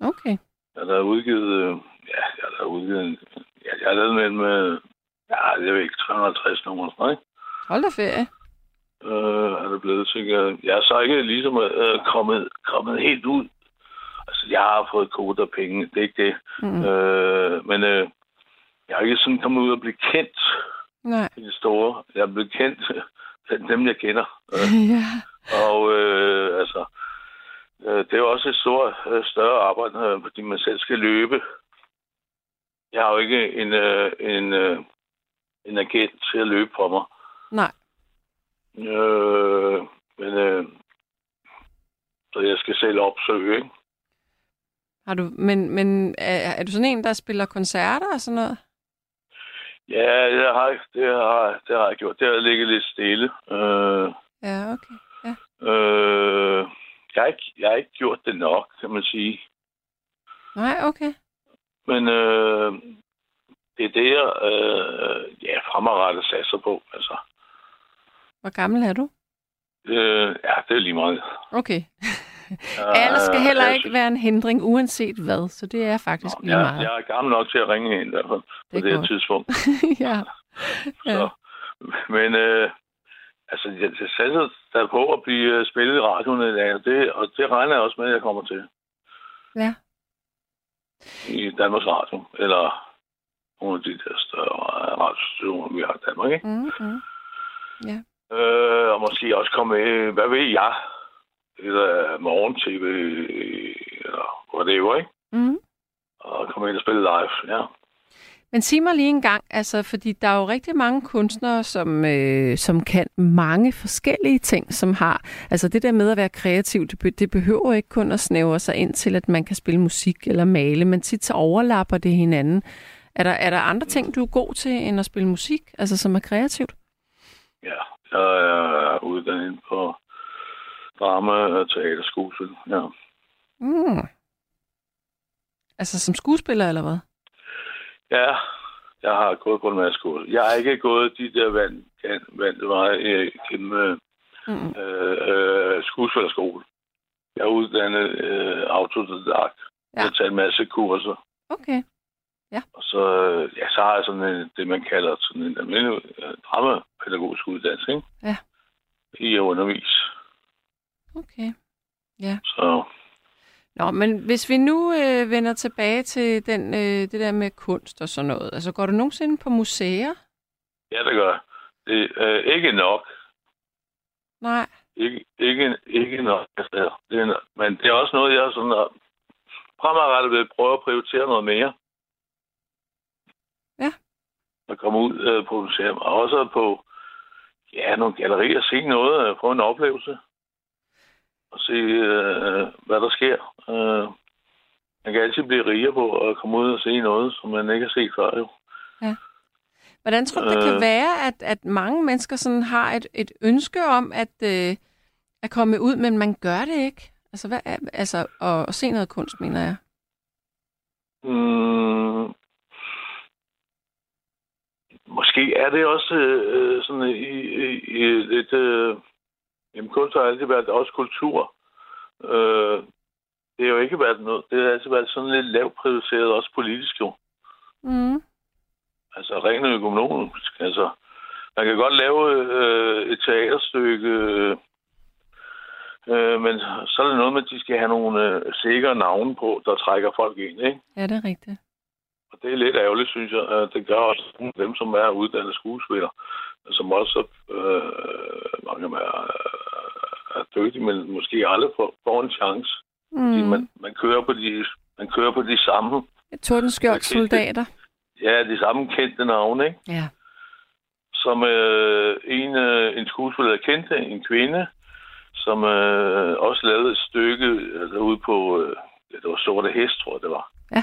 Okay. Jeg har udgivet... Øh, ja, jeg har udgivet... Ja, jeg har lavet med, med... Ja, det er ikke 350 nummer, ikke? Hold da ferie. øh, er det blevet til. Jeg, er så ikke ligesom øh, kommet, kommet helt ud. Altså, jeg har fået og penge, det er ikke det. Mm. Øh, men øh, jeg er ikke sådan kommet ud og blive kendt Nej. i det store. Jeg er blevet kendt blandt dem, jeg kender. (laughs) Øh, ja. og øh, altså, øh, det er jo også et stort, øh, større arbejde, øh, fordi man selv skal løbe. Jeg har jo ikke en, øh, en, øh, en agent til at løbe for mig. Nej. Øh, men øh, så jeg skal selv opsøge, ikke? Har du, men men er, er du sådan en, der spiller koncerter og sådan noget? Ja, det har, det har, det har jeg gjort. Det har ligget lidt stille. Øh, Ja, okay. øh, jeg, har ikke, jeg har ikke gjort det nok, kan man sige. Nej, okay. Men øh, det er det, jeg øh, ja, fremadrettet satser på. Altså, Hvor gammel er du? øh, ja, det er lige meget. Okay. Jeg, Alder skal heller jeg ikke være en hindring, uanset hvad. Så det er faktisk lige jeg, meget. jeg er gammel nok til at ringe hende fald, på Det det her tidspunkt. (laughs) ja. Så, Ja. men øh, altså, jeg, jeg satser der på at blive øh, spillet i radioen i dag, og det, og det regner jeg også med, at jeg kommer til Ja. i Danmarks Radio, eller nogle af de der større radiostationer, vi har i Danmark, ikke? Mm, mm. Øh, og måske også komme med, hvad ved jeg, eller morgen-tv, eller whatever, ikke? Mm. Og komme ind og spille live, ja. Men sig mig lige en gang, altså, fordi der er jo rigtig mange kunstnere, som, øh, som kan mange forskellige ting, som har, altså det der med at være kreativ, det, be, det behøver ikke kun at snævre sig ind til, at man kan spille musik eller male, men tit så overlapper det hinanden. Er der, er der andre ting, du er god til, end at spille musik, altså som er kreativt? Ja, jeg er uddannet på drama og teaterskuespil, ja. Mm. Altså som skuespiller, eller hvad? Ja, jeg har gået på en masse skole. Jeg har ikke gået de der vand, vand veje øh, gennem øh, Mm. øh, skuespillerskole. Jeg er uddannet øh, autodidakt. Ja. Jeg har taget en masse kurser. Okay. Og så, øh, ja, så har jeg sådan en, det, man kalder sådan en almindelig øh, dramapædagogisk uddannelse, ikke? Ja. I at undervise. Okay. Så Nå, men hvis vi nu øh, vender tilbage til den, øh, det der med kunst og sådan noget, altså går du nogensinde på museer? ja, det gør jeg. Det øh, ikke nok. Nej. Ikke, ikke, ikke nok. Altså, det er, men det er også noget, jeg sådan har fremadrettet vil prøve at prioritere noget mere. Ja. At komme ud øh, på museum. Og også på, ja, nogle gallerier, se noget, øh, få en oplevelse. Og se, øh, hvad der sker. Øh, man kan altid blive rigere på at komme ud og se noget, som man ikke har set før, jo. Hvordan tror du, det kan Øh. være, at, at mange mennesker sådan har et, et ønske om at, øh, at komme ud, men man gør det ikke? Altså, hvad er, altså at, at se noget kunst, mener jeg. Mm, måske er det også øh, sådan i, i, i lidt... Øh, jamen, kunst har altid været også kultur. Øh, det har jo ikke været noget... Det har altid været sådan lidt lavt prioriteret, også politisk jo. Mm. Altså rent økonomisk. Altså, man kan godt lave øh, et teaterstykke, øh, øh, men så er det noget med, at de skal have nogle øh, sikre navne på, der trækker folk ind, ikke? Ja, det er rigtigt. Og det er lidt ærgerligt, synes jeg. Det gør også nogle af dem, som er uddannede skuespillere, som også øh, mange er, er dygtige, men måske aldrig får, får en chance. Fordi Mm. man, man, kører på de, man kører på de samme, Tordenskjold soldater. ja, de samme kendte navne, ikke? Ja. som øh, en, øh, en skuespiller kendte, en kvinde, som øh, også lavede et stykke altså ude på, øh, ja, det var Sorte Hest, tror jeg det var. Ja.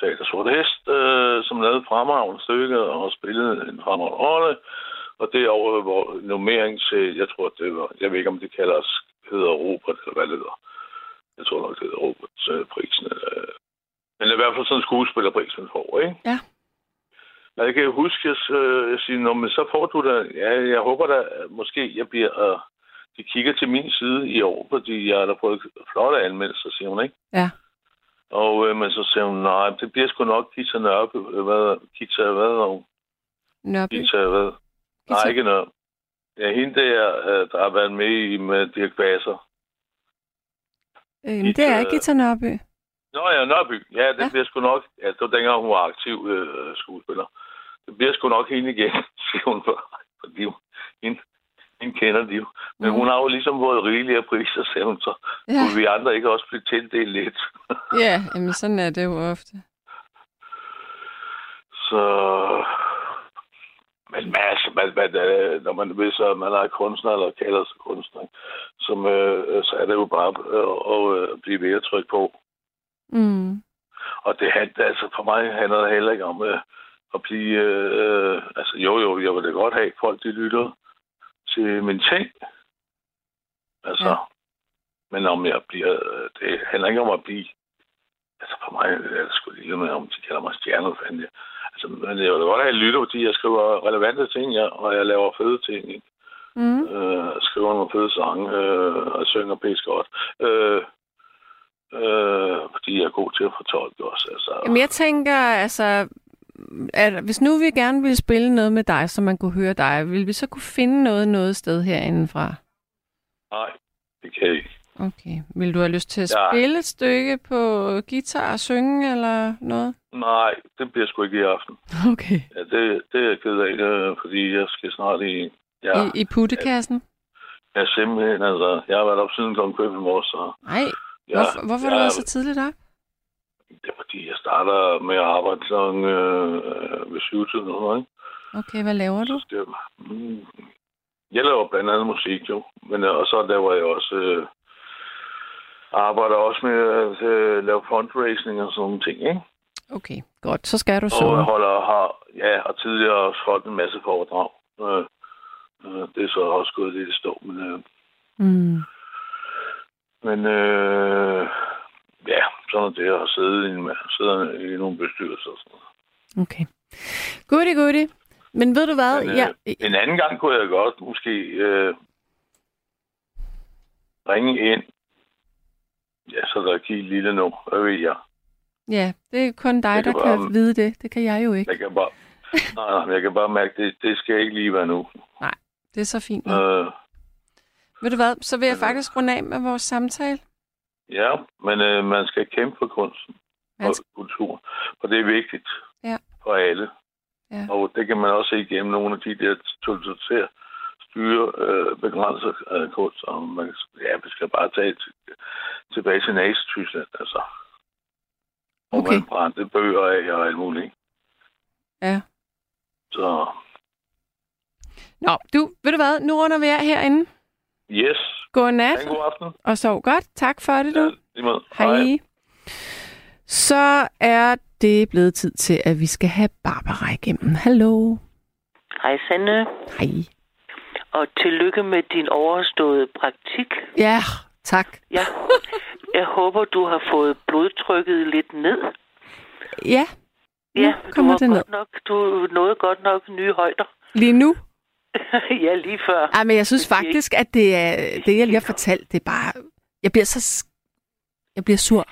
Teater Sorte Hest, øh, som lavede fremragende stykke og spillede en fremragende rolle. Og derover hvor nummering til, jeg tror, det var, jeg ved ikke, om det kalder hedder Robert, eller hvad det hedder. Jeg tror nok, det hedder Robert øh, prisen. Øh. Men i hvert fald sådan en skuespillerpris, man får, ikke? Ja. Ja, Jeg kan huske, at jeg siger, Nå, men så får du da, ja, jeg håber da, måske jeg bliver, øh, de kigger til min side i år, fordi jeg har da fået flotte anmeldelser, siger hun, ikke? Ja. Og øh, men så siger hun, nej, det bliver sgu nok Gita Nørby, øh, hvad, Gita, hvad hun? Nørby. Gita, hvad? Nej, Gita. ikke Nørby. Ja, hende der, øh, der har været med i med Dirk Basser. Øhm, det er Gita- Gita Nørby. Nå ja, Nørby. Ja, det Ja. bliver sgu nok, ja, det var dengang hun var aktiv øh, skuespiller. Det bliver sgu nok hende igen, (laughs) siger hun, for, fordi hun, hende, hende kender de jo. Men Mhm. hun har jo ligesom fået rigelige priser, siger hun, så ja. kunne vi andre ikke også blive tildelt lidt. ja jamen, sådan er det jo ofte. (laughs) Så... Men altså, man, man, øh, når man hvis man er kunstner, eller kalder sig kunstner, som, øh, så er det jo bare øh, at øh, blive ved at trykke på. Mm. Og det handler, altså for mig handler det heller ikke om øh, at blive, øh, altså jo jo, jeg vil da godt have, folk de lytter til min ting. Altså, Ja. ja. men om jeg bliver, øh, det handler ikke om at blive, altså for mig er det sgu lige med, om de kalder mig stjerne, fanden det er. Altså, men jeg vil godt have, at lytter, fordi jeg skriver relevante ting, ja, og jeg laver fede ting, ikke? Mm. øh, skriver nogle fede sange øh, og synger pisse godt. Øh, øh, fordi jeg er god til at fortolke også. Altså, Jamen, jeg tænker, altså, at hvis nu vi gerne ville spille noget med dig, så man kunne høre dig, ville vi så kunne finde noget noget sted herindefra? Nej, det kan jeg ikke. Okay. Vil du have lyst til at Ja. spille et stykke på guitar og synge eller noget? Nej, det bliver sgu ikke i aften. (laughs) Okay. Ja, det, det er jeg ked af, øh, fordi jeg skal snart i... Ja, I, i puttekassen? jeg simpelthen, altså, jeg har været op siden kl. 5 i morges, så... Nej. Ja, Hvorfor, hvorfor har du været så tidligt op? Det er fordi, jeg starter med at arbejde kl. Øh, ved 7 tid, ikke? Okay, hvad laver du? Så skal jeg, mm, jeg laver blandt andet musik, jo. Men, øh, og så laver jeg også... Øh, arbejder også med at øh, lave fundraising og sådan nogle ting, ikke? Okay, godt. Så skal du Og så. jeg holder, har, ja, og tidligere også holdt en masse foredrag. Øh, øh, det er så også gået lidt i stå, men, øh, Mm. men øh, ja, sådan det at sidde i, en, sidde i nogle bestyrelser og sådan noget. Okay. Goodie, goodie. Men ved du hvad? Men, øh, ja, En anden gang kunne jeg godt måske øh, ringe ind, ja, så der give et lille nu, hvad ved jeg. ja, det er kun dig, Jeg der kan kan bare- vide det. Det kan jeg jo ikke. Jeg kan bare, nej, nej, jeg kan bare mærke, det, det skal ikke lige være nu. Det er så fint. Øh, Ved du hvad? Så vil jeg men, øh, faktisk runde af med vores samtale. ja, men øh, man skal kæmpe for kunsten. Man og skal- kultur. Og det er vigtigt Ja. for alle. Ja. Og det kan man også se igennem nogle af de der totalitære styre øh, begrænser øh, kunst. Og man, ja, vi skal bare tage til, tilbage til Nazi-Tyskland, altså. Hvor Okay. man brændte bøger af og alt muligt. Ja. Så Nå, du, ved du hvad? Nu runder vi af herinde. Yes. Godnat, en god aften. og sov godt. Tak for det, du. Ja, lige måde. Hej. Så er det blevet tid til, at vi skal have Barbara igennem. Hallo. Hej Sande, Hej. Og tillykke med din overståede praktik. Ja, tak. Ja, jeg håber, du har fået blodtrykket lidt ned. Ja, Nu Ja, kommer du det ned. nok, du nåede godt nok nye højder. lige nu. (laughs) ja, lige før. Ej, men jeg synes faktisk, at det er det, jeg lige har fortalt, det er bare... Jeg bliver så... Jeg bliver sur.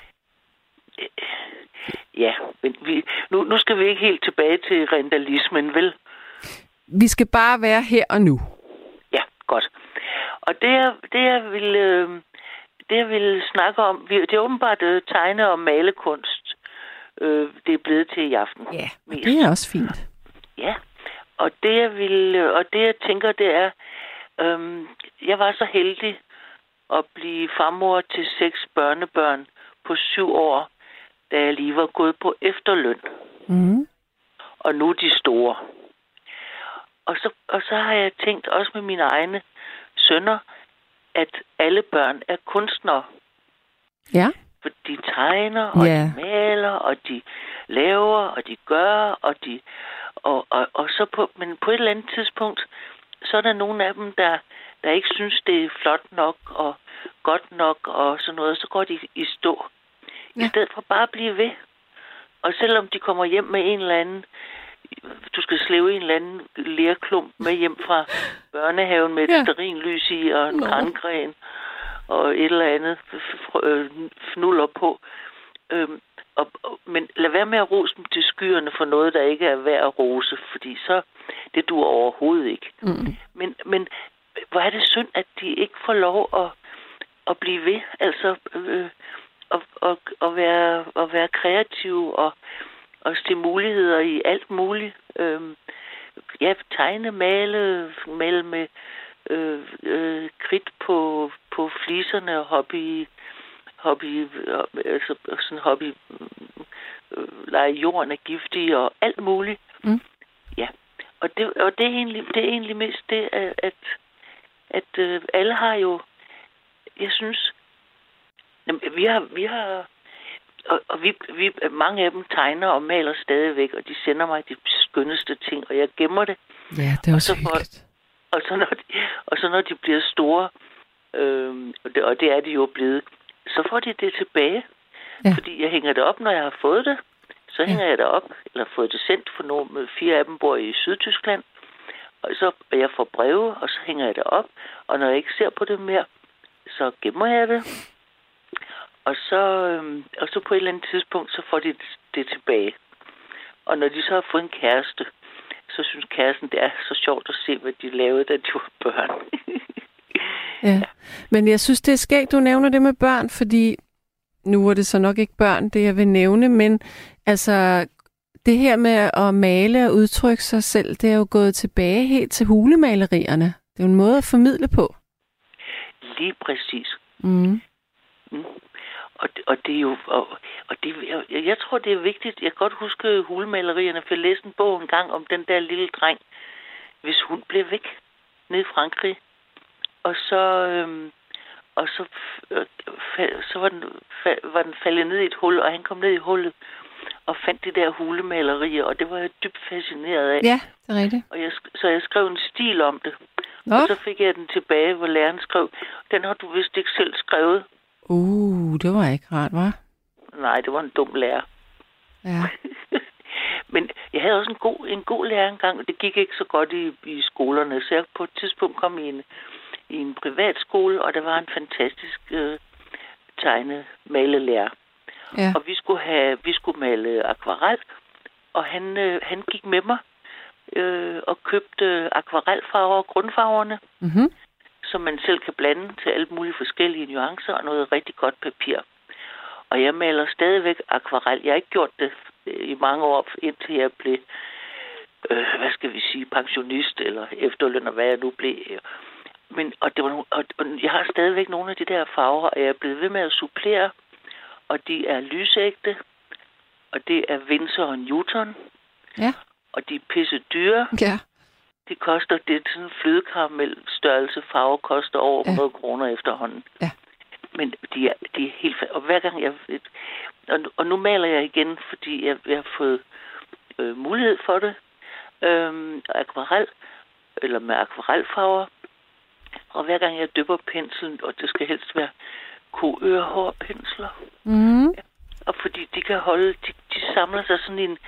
Ja, men vi, nu, nu skal vi ikke helt tilbage til rentalismen, vel? Vi skal bare være her og nu. Godt. Og det, jeg, det, jeg vil, øh, det, jeg vil snakke om, det er åbenbart øh, tegne- og malekunst, øh, det er blevet til i aften. Ja, Mest. det er også fint. Ja, og det jeg vil, øh, og det jeg tænker, det er, øhm, jeg var så heldig at blive farmor til seks børnebørn på syv år, da jeg lige var gået på efterløn, Mm. og nu er de store. Og så, og så har jeg tænkt også med mine egne sønner, at alle børn er kunstnere. Ja. For de tegner, og Ja. de maler, og de laver, og de gør, og de... Og, og, og så på, men på et eller andet tidspunkt, så er der nogle af dem, der, der ikke synes, det er flot nok og godt nok og sådan noget, så går de i stå. Ja. I stedet for bare at blive ved. Og selvom de kommer hjem med en eller anden, du skal slæve en eller anden lærklump med hjem fra børnehaven med et Ja. sterinlys i og en grængren og et eller andet øh, fnuller på. Øhm, og, og, men lad være med at rose dem til skyerne for noget, der ikke er værd at rose, fordi så det du overhovedet ikke. Mm. Men, men hvor er det synd, at de ikke får lov at, at blive ved, altså øh, at, at, at, være, at være kreative og, og se muligheder i alt muligt. Øh, ja, tegne, male, male med øh, øh, kridt på, på fliserne og hobby, hobby, altså sådan hobby, øh, lege jorden er giftig og alt muligt. Mm. Ja, og det, og det er egentlig, det er egentlig mest det, at, at, at øh, alle har jo, jeg synes, jamen, vi har, vi har og, og vi, vi, mange af dem tegner og maler stadigvæk, og de sender mig de skønneste ting, og jeg gemmer det. Ja, det er også så får- hyggeligt. Og så når de, og så når de bliver store, øh, og, det, og det er de jo blevet, så får de det tilbage. Ja. Fordi jeg hænger det op, når jeg har fået det. Så Ja. hænger jeg det op, eller fået det sendt, for nogle, fire af dem bor i Sydtyskland. Og så og jeg får breve, og så hænger jeg det op. Og når jeg ikke ser på det mere, så gemmer jeg det. Og så, øhm, og så på et eller andet tidspunkt, så får de det, tilbage. Og når de så har fået en kæreste, så synes kæresten, det er så sjovt at se, hvad de lavede, da de var børn. (laughs) Ja. Men jeg synes, det er skægt, du nævner det med børn, fordi nu er det så nok ikke børn, det jeg vil nævne, men altså det her med at male og udtrykke sig selv, det er jo gået tilbage helt til hulemalerierne. Det er jo en måde at formidle på. Lige præcis. Mm. Mm. Og, det- og det er jo... Og, og det, jeg, jeg tror, det er vigtigt. Jeg kan godt huske hulemalerierne, for jeg læste en bog en gang om den der lille dreng, hvis hun blev væk nede i Frankrig. Og så... Øhm, og så, øh, så var, den, var den faldet ned i et hul, og han kom ned i hullet og fandt de der hulemalerier, og det var jeg dybt fascineret af. Ja, det er rigtigt. Og jeg, så jeg skrev en stil om det. Nå. Og så fik jeg den tilbage, hvor læreren skrev, den har du vist ikke selv skrevet. Uh, det var ikke rart, var? Nej, det var en dum lærer. Ja. (laughs) Men jeg havde også en god, en god lærer engang, og det gik ikke så godt i, i skolerne. Så jeg på et tidspunkt kom i en, i en privatskole, og der var en fantastisk øh, tegne malelærer. Ja. Og vi skulle, have, vi skulle male akvarel, og han, øh, han gik med mig øh, og købte akvarelfarver, grundfarverne, Mm-hmm. Som man selv kan blande til alle mulige forskellige nuancer og noget rigtig godt papir. Og jeg maler stadigvæk akvarel. Jeg har ikke gjort det øh, i mange år, indtil jeg blev, øh, hvad skal vi sige, pensionist eller efterløn, og hvad jeg nu blev. Men, og, det var, nogle- og, og jeg har stadigvæk nogle af de der farver, og jeg er blevet ved med at supplere, og de er lysægte, og det er Winsor og Newton, Ja. og de er pisse dyre, Ja. Det koster, det er sådan en flødekaramel størrelse farve, koster over 100 ja. kroner efterhånden. Ja. Men de er, de er helt... Og hver gang jeg... Og og nu maler jeg igen, fordi jeg, jeg har fået øh, mulighed for det. Øhm, akvarel, eller med akvarelfarver. Og hver gang jeg dypper penslen, og det skal helst være koørehårpensler. Mm. Og fordi de kan holde, de, de samler sig sådan i en,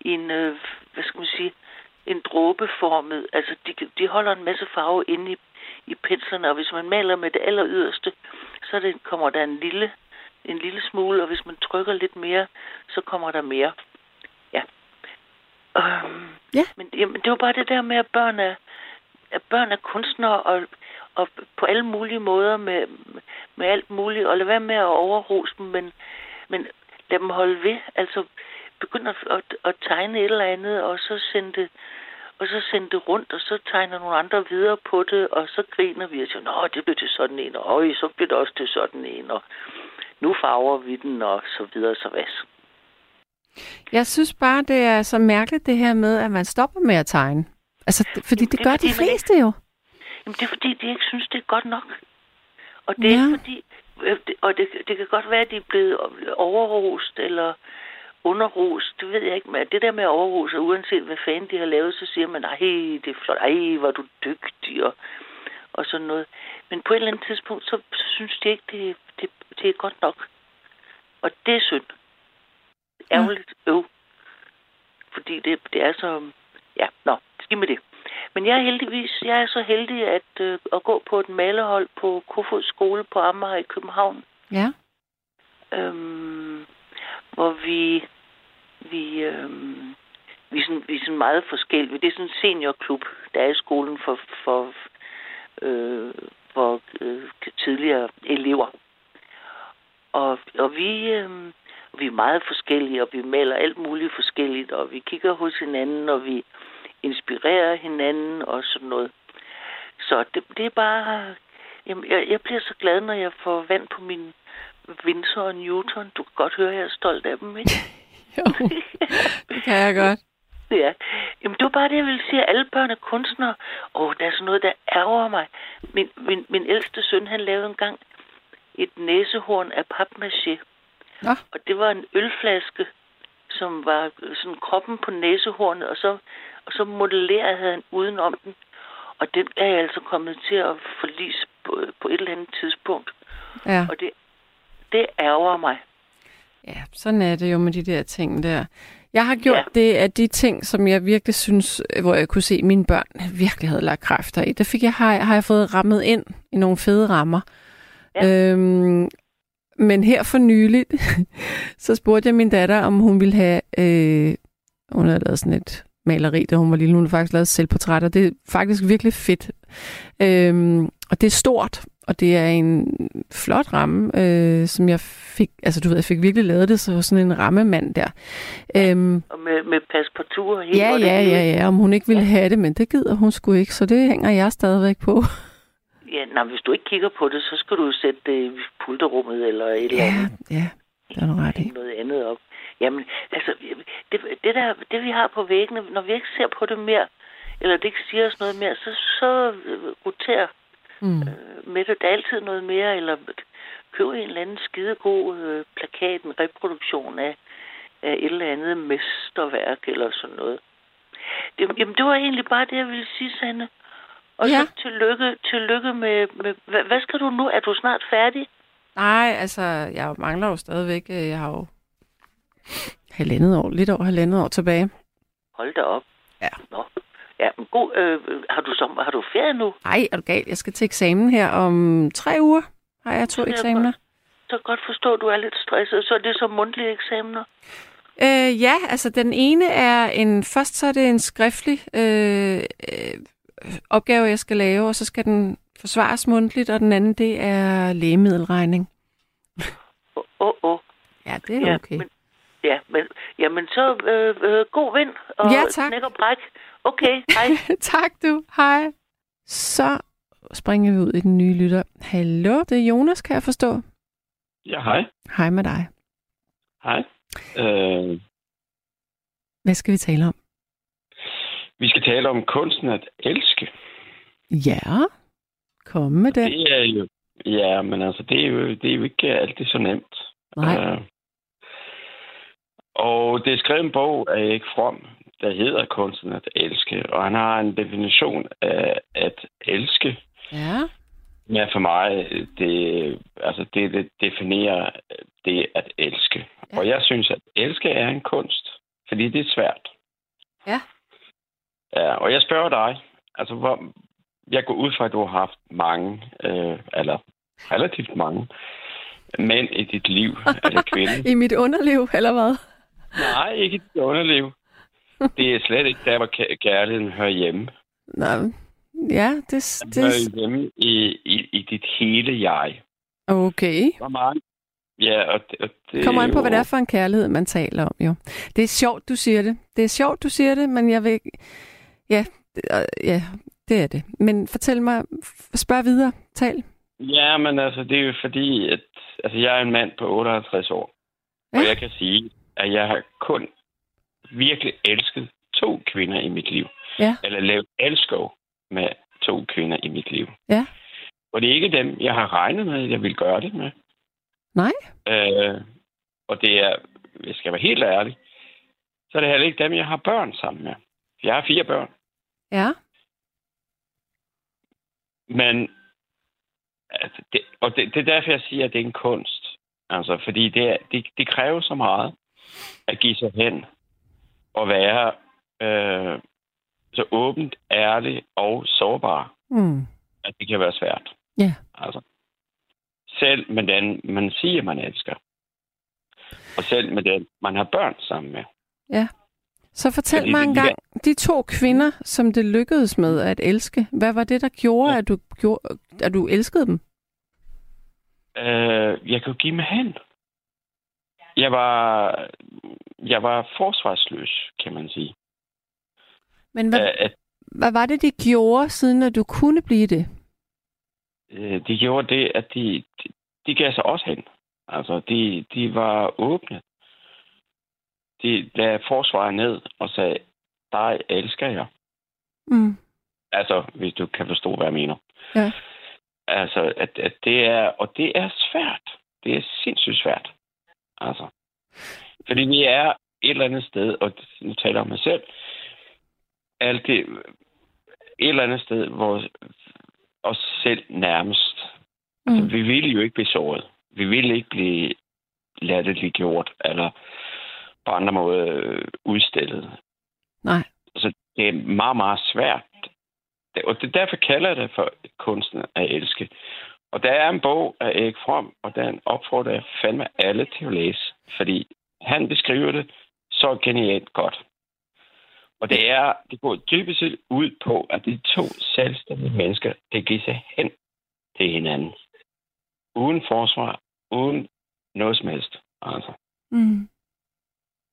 i en øh, hvad skal man sige, en dråbeformet, altså de, de holder en masse farve inde i, i penslerne, og hvis man maler med det aller yderste, så det, kommer der en lille, en lille smule, og hvis man trykker lidt mere, så kommer der mere. Ja. Øhm, Ja. Men jamen, det var bare det der med, at børn er, at børn er kunstnere, og, og på alle mulige måder med, med alt muligt, og lad være med at overrose dem, men, men lad dem holde ved. Altså, begynd at, at, at tegne et eller andet, og så sende det, og så sende det rundt, og så tegner nogle andre videre på det, og så griner vi og siger, nå, det blev til sådan en, og øj, så blev det også til sådan en, og nu farver vi den, og så videre, så hvad. Jeg synes bare, det er så mærkeligt det her med, at man stopper med at tegne. Altså, det, fordi Jamen, det det er gør fordi, de man ikke- fleste jo. Jamen, det er fordi, de ikke synes, det er godt nok. Og det er Ja. ikke fordi, øh, og det, det kan godt være, at de er blevet overrost eller underrost, det ved jeg ikke, men det der med overrost, og uanset hvad fanden de har lavet, så siger man, ej, det er flot, ej, hvor du dygtig, og, og sådan noget. Men på et eller andet tidspunkt, så, så synes de ikke, det, det, det er godt nok. Og det er synd. Ærgerligt, øv. Fordi det, det er så... Ja, nå, skidt med det. Men jeg er heldigvis, jeg er så heldig at, øh, at gå på et malehold på Kofods skole på Amager i København, Ja. øhm, hvor vi vi, øh, vi, er sådan, vi er sådan meget forskellige. Det er sådan en seniorklub, der er i skolen for, for, øh, for øh, tidligere elever. Og, og vi, øh, vi er meget forskellige, og vi maler alt muligt forskelligt, og vi kigger hos hinanden, og vi inspirerer hinanden og sådan noget. Så det, det er bare... Jamen, jeg, jeg bliver så glad, når jeg får vand på min Windsor og Newton. Du kan godt høre, at jeg er stolt af dem, ikke? (laughs) Jo, det kan jeg godt. (laughs) Ja. Jamen, det var bare det, jeg ville sige. Alle børn er kunstnere. Åh, der er sådan noget, der ærger mig. Min, min, min ældste søn, han lavede engang et næsehorn af papmaché. Nå. Og det var en ølflaske, som var sådan kroppen på næsehornet, og så, og så modellerede han udenom den. Og den er jeg altså kommet til at forlise på, på et eller andet tidspunkt. Ja. Og det, det ærger mig. ja, sådan er det jo med de der ting der. Jeg har gjort Ja. det, at de ting, som jeg virkelig synes, hvor jeg kunne se, at mine børn virkelig havde lagt kræfter i, det fik jeg, har, har jeg fået rammet ind i nogle fede rammer. Ja. Øhm, men her for nyligt, (laughs) så spurgte jeg min datter, om hun ville have... Øh, hun havde lavet sådan et maleri, da hun var lille. Hun har faktisk lavet selvportrætter. Det er faktisk virkelig fedt. Øhm, og det er stort, og det er en flot ramme, øh, som jeg fik... Altså, du ved, jeg fik virkelig lavet det så sådan en rammemand der. Øhm, Og med, med passepartout og hele ja, ja, ja, ja, om hun ikke ville have det, men det gider hun sgu ikke, så det hænger jeg stadigvæk på. Ja, nej, hvis du ikke kigger på det, så skal du sætte det i pulterummet eller et eller Ja, andet. ja, det er du ret i. noget andet op. Jamen, altså, det, det, der, det vi har på væggene, når vi ikke ser på det mere, eller det ikke siger os noget mere, så, så roterer Mm. øh, med det. Altid noget mere, eller køb en eller anden skidegod øh, plakat, en reproduktion af, af et eller andet mesterværk, eller sådan noget. Det, jamen, det var egentlig bare det, jeg ville sige, Sanne. Og Ja. så tillykke, tillykke med, med hvad, hvad skal du nu? Er du snart færdig? Nej, altså, jeg mangler jo stadigvæk, øh, jeg har jo halvandet år, lidt over halvandet år tilbage. Hold da op. Ja. Nå. Ja, men god, øh, har, du så, har du ferie nu? Nej, er du galt? Jeg skal til eksamen her om tre uger. Har jeg to er eksamener? Så godt forstå, at du er lidt stresset. Så er det så mundtlige eksamener? Øh, ja, altså den ene er en, først så er det en skriftlig øh, øh, opgave, jeg skal lave, og så skal den forsvares mundtligt, og den anden, det er lægemiddelregning. Åh, åh, åh. Ja, det er okay. Men, ja, men, jamen så øh, øh, god vind og Ja, tak. og bræk. Okay, hej. (laughs) tak du. Hej. Så springer vi ud i den nye lytter. Hallo, det er Jonas, kan jeg forstå. Ja, hej. Hej med dig. Hej. Øh, Hvad skal vi tale om? Vi skal tale om kunsten at elske. Ja, kom med den. Det er jo, ja, men altså, det er jo, det er jo ikke altid så nemt. Nej. Øh, og det er skrevet en bog af Erik Fromm, der hedder Kunsten at elske. Og han har en definition af at elske. Ja. Ja, for mig, det, altså det, det definerer det at elske. Ja. Og jeg synes, at elske er en kunst, fordi det er svært. Ja. Ja, og jeg spørger dig, altså hvor, jeg går ud fra, at du har haft mange, øh, eller relativt mange, mænd i dit liv, eller kvinde. (laughs) I mit underliv, eller hvad? Nej, ikke i dit underliv. Det er slet ikke der, hvor kær- kærligheden hører hjemme. Nej, ja, det, Den det, hører hjemme i, i, i dit hele jeg. okay. Hvor meget? Ja, og det, og det Kommer an på, jo- hvad det er for en kærlighed, man taler om, jo. Det er sjovt, du siger det. Det er sjovt, du siger det, men jeg vil... Ja, ja, det er det. Men fortæl mig, spørg videre, tal. Ja, men altså, det er jo fordi, at altså, jeg er en mand på 58 år. Ja. Og jeg kan sige, at jeg har kun virkelig elsket to kvinder i mit liv. Ja. Eller lavet elskov med to kvinder i mit liv. Ja. Og det er ikke dem, jeg har regnet med, at jeg vil gøre det med. Nej. Øh, og det er, jeg skal være helt ærlig, så er det heller ikke dem, jeg har børn sammen med. Jeg har fire børn. Ja. Men, altså, det, og det, det er derfor, jeg siger, at det er en kunst. Altså, fordi det, det, det kræver så meget at give sig hen og være øh, så åbent, ærlig og sårbar, Mm. at det kan være svært. Ja. Altså, selv med den, man siger, man elsker. Og selv med den, man har børn sammen med. Så fortæl Fordi mig det- engang, de to kvinder, som det lykkedes med at elske, hvad var det, der gjorde, Ja. at, du gjorde at du elskede dem? Øh, jeg kunne give mig hen. Jeg var, jeg var forsvarsløs, kan man sige. Men hvad, at, hvad var det, de gjorde, siden at du kunne blive det? øh, de gjorde det, at de, de, de gav sig også hen. Altså, de, de var åbne. De lagde forsvaret ned og sagde, dig elsker jeg. Mm. Altså, hvis du kan forstå, hvad jeg mener. Ja. Altså, at, at det er, og det er svært. Det er sindssygt svært. Altså. Fordi vi er et eller andet sted, og nu taler jeg om mig selv, alt det, et eller andet sted, hvor os selv nærmest. Mm. Altså, vi ville jo ikke blive såret. Vi ville ikke blive latterligt gjort, eller på andre måder øh, udstillet. Nej. Så det er meget, meget svært. Og det, derfor kalder jeg det for kunsten at elske. Og der er en bog af Erik Fromm, og den opfordrer jeg fandme alle til at læse. Fordi han beskriver det så genialt godt. Og det er, det går dybest set ud på, at de to selvstændige mennesker, det giver sig hen til hinanden. Uden forsvar, uden noget som helst. Altså. Mm.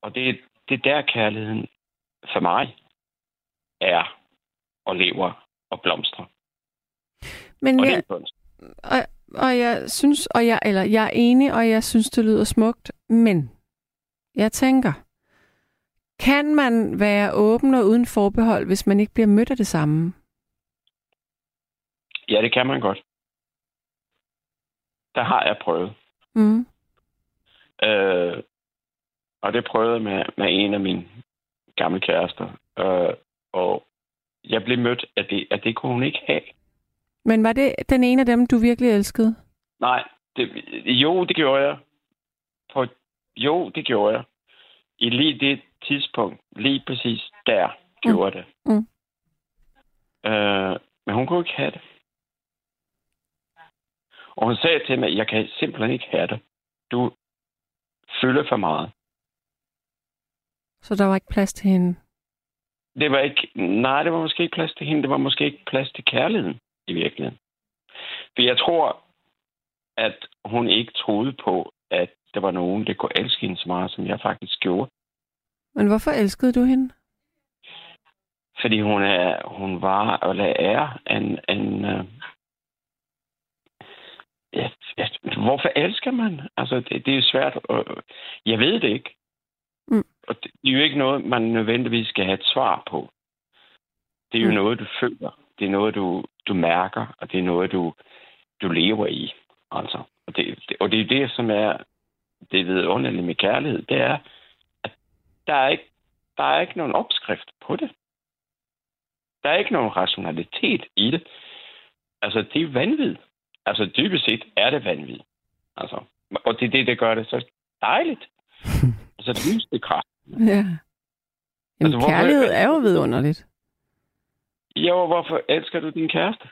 Og det, det er der kærligheden for mig er og lever og blomstrer. Men Og det jeg, er kunst. Og, og jeg synes, og jeg, eller jeg er enig, og jeg synes, det lyder smukt, men jeg tænker, kan man være åben og uden forbehold, hvis man ikke bliver mødt af det samme? Ja, det kan man godt. Der har jeg prøvet. Mm. Øh, og det prøvede jeg med, med en af mine gamle kærester. Øh, og jeg blev mødt af det, at det kunne hun ikke have. Men var det den ene af dem, du virkelig elskede? Nej, det, jo, det gjorde jeg. På, jo, det gjorde jeg. I lige det tidspunkt, lige præcis der, gjorde jeg det. Mm. Øh, men hun kunne ikke have det. Og hun sagde til mig, jeg kan simpelthen ikke have det. Du fylder for meget. Så der var ikke plads til hende? Det var ikke, nej, det var måske ikke plads til hende. Det var måske ikke plads til kærligheden i virkeligheden. For jeg tror, at hun ikke troede på, at der var nogen, der kunne elske hende så meget, som jeg faktisk gjorde. Men hvorfor elskede du hende? Fordi hun, er, hun var eller er en... en øh, ja, ja, hvorfor elsker man? Altså, det, det er svært. At, jeg ved det ikke. Mm. Og det er jo ikke noget, man nødvendigvis skal have et svar på. Det er jo mm. noget, du føler. Det er noget, du, du mærker, og det er noget, du, du lever i. Altså. Og, det, det, og det er det, som er det vidunderlige med kærlighed. Det er, at der er ikke, der er ikke nogen opskrift på det. Der er ikke nogen rationalitet i det. Altså, det er vanvid. Altså, dybest set er det vanvid. Altså, og det er det, der gør det så dejligt. (laughs) altså, det kraft. Ja. Jamen, Altså, hvorfor- kærlighed er jo vidunderligt. Jo, hvorfor elsker du din kæreste?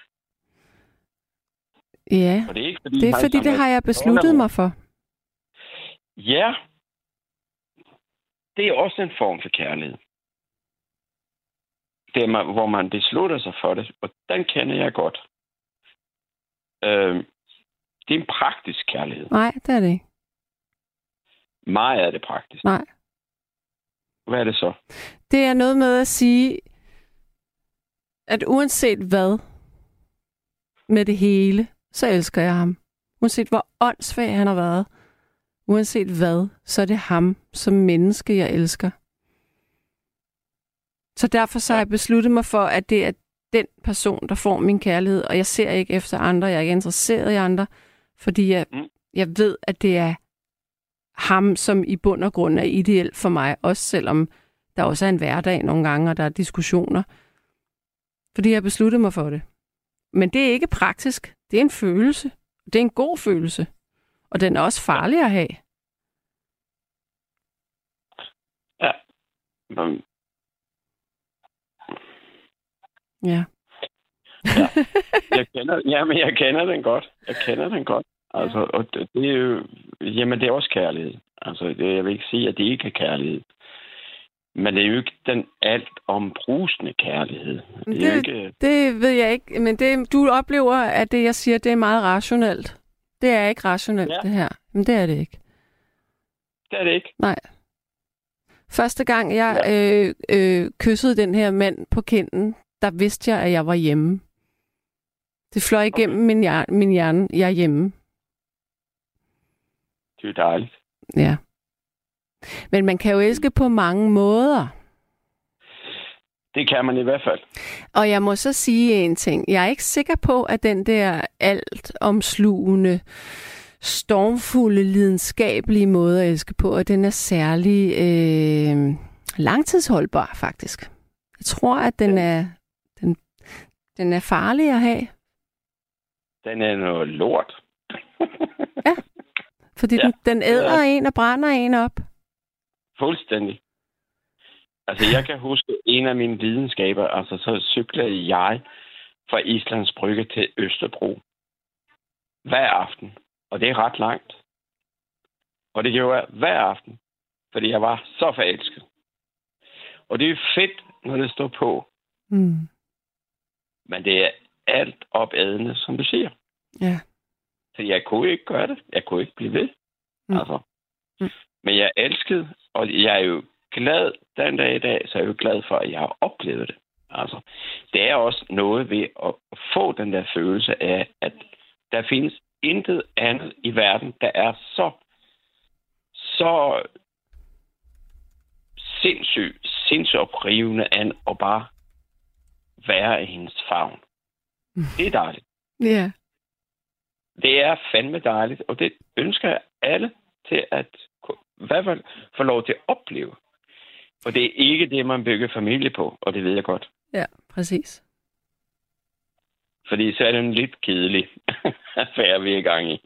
Ja, Og det er ikke, fordi, det er har fordi, det har jeg besluttet mig for. Ja. Det er også en form for kærlighed. Det er, hvor man beslutter sig for det, og den kender jeg godt. Øh, det er en praktisk kærlighed. Nej, det er det ikke. Meget er det praktisk. Nej. Hvad er det så? Det er noget med at sige, at uanset hvad med det hele, så elsker jeg ham. Uanset hvor åndssvag han har været, uanset hvad, så er det ham som menneske, jeg elsker. Så derfor så har jeg besluttet mig for, at det er den person, der får min kærlighed, og jeg ser ikke efter andre, jeg er ikke interesseret i andre, fordi jeg, Mm. jeg ved, at det er ham, som i bund og grund er ideel for mig, også selvom der også er en hverdag nogle gange, og der er diskussioner. Fordi jeg har besluttet mig for det. Men det er ikke praktisk. Det er en følelse. Det er en god følelse. Og den er også farlig at have. Nå, Ja. (laughs) Jeg kender, jamen, jeg kender den godt. Jeg kender den godt. Altså, og det, det er jo, jamen, det er også kærlighed. Altså, det, jeg vil ikke sige, at det ikke er kærlighed. Men det er jo ikke den alt ombrusende kærlighed. Det er Det- ikke... Det ved jeg ikke, men det, du oplever, at det, jeg siger, det er meget rationelt. Det er ikke rationelt, ja. Ja. det her. Men det er det ikke. Det er det ikke. Nej. Første gang, jeg øh, øh, kyssede den her mand på kinden, der vidste jeg, at jeg var hjemme. Det fløj igennem min, hjerne, min hjerne. Jeg er hjemme. Det er dejligt. Ja. Men man kan jo elske på mange måder. Det kan man i hvert fald. Og jeg må så sige en ting. Jeg er ikke sikker på, at den der alt omslugende, stormfulde, lidenskabelige måde at elske på, at den er særlig øh, langtidsholdbar, faktisk. Jeg tror, at den er, den, den er farlig at have, Den er noget lort. fordi Ja. den, den æder en og brænder en op. Fuldstændig. Altså, jeg kan huske en af mine lidenskaber. Altså, så cyklede jeg fra Islands Brygge til Østerbro. Hver aften. Og det er ret langt. Og det gjorde jeg hver aften. Fordi jeg var så forelsket. Og det er fedt, når det står på. Mm. Men det er alt opadende, som du siger. Ja. Så jeg kunne ikke gøre det. Jeg kunne ikke blive ved. Mm. Altså. Mm. Men jeg elskede, og jeg er jo glad den dag i dag, så er jeg jo glad for, at jeg har oplevet det. Altså, det er også noget ved at få den der følelse af, at der findes intet andet i verden, der er så, så sindssygt, sindssygt oprivende an at bare være i hendes favn. Det er dejligt. Ja. Det er fandme dejligt, og det ønsker jeg alle til at i hvert fald få lov til at opleve. Og det er ikke det, man bygger familie på, og det ved jeg godt. Ja, præcis. Fordi så er det en lidt kedelig (laughs) affære, vi er i gang i. (laughs)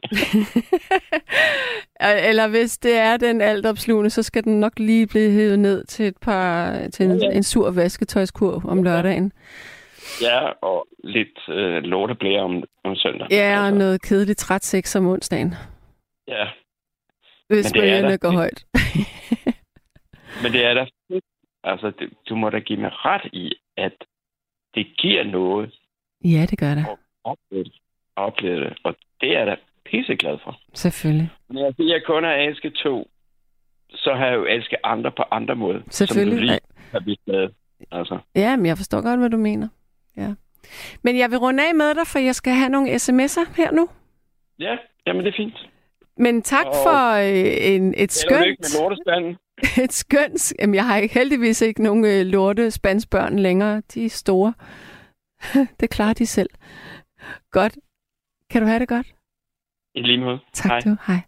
Eller hvis det er den altopslugende, så skal den nok lige blive hævet ned til et par til en, Ja, en sur vasketøjskurv om lørdagen. Ja, og lidt øh, lorteblære om, om søndag. Ja, og noget kedeligt træt sex om onsdagen, ja, hvis Men det er bølgerne går højt. (laughs) men det er da. Altså, det, du må da give mig ret i, at det giver noget ja, det gør det. at opleve opleve det. Og det er da pisseglad for. Selvfølgelig. Men jeg, jeg kun har elsket to, så har jeg jo elsket andre på andre måder. Selvfølgelig. Som du lige har vist med. Altså, Ja, men jeg forstår godt, hvad du mener. Ja. Men jeg vil runde af med dig, for jeg skal have nogle sms'er her nu. ja, jamen det er fint. Men tak Og- for øh, en, et skønt... med lortespanden. (laughs) Et skønt... Jamen, jeg har ikke, heldigvis ikke nogen øh, lorte spansbørn længere. De er store. (laughs) det klarer de selv. Godt. Kan du have det godt? I lige måde. Tak Hej. du. Hej.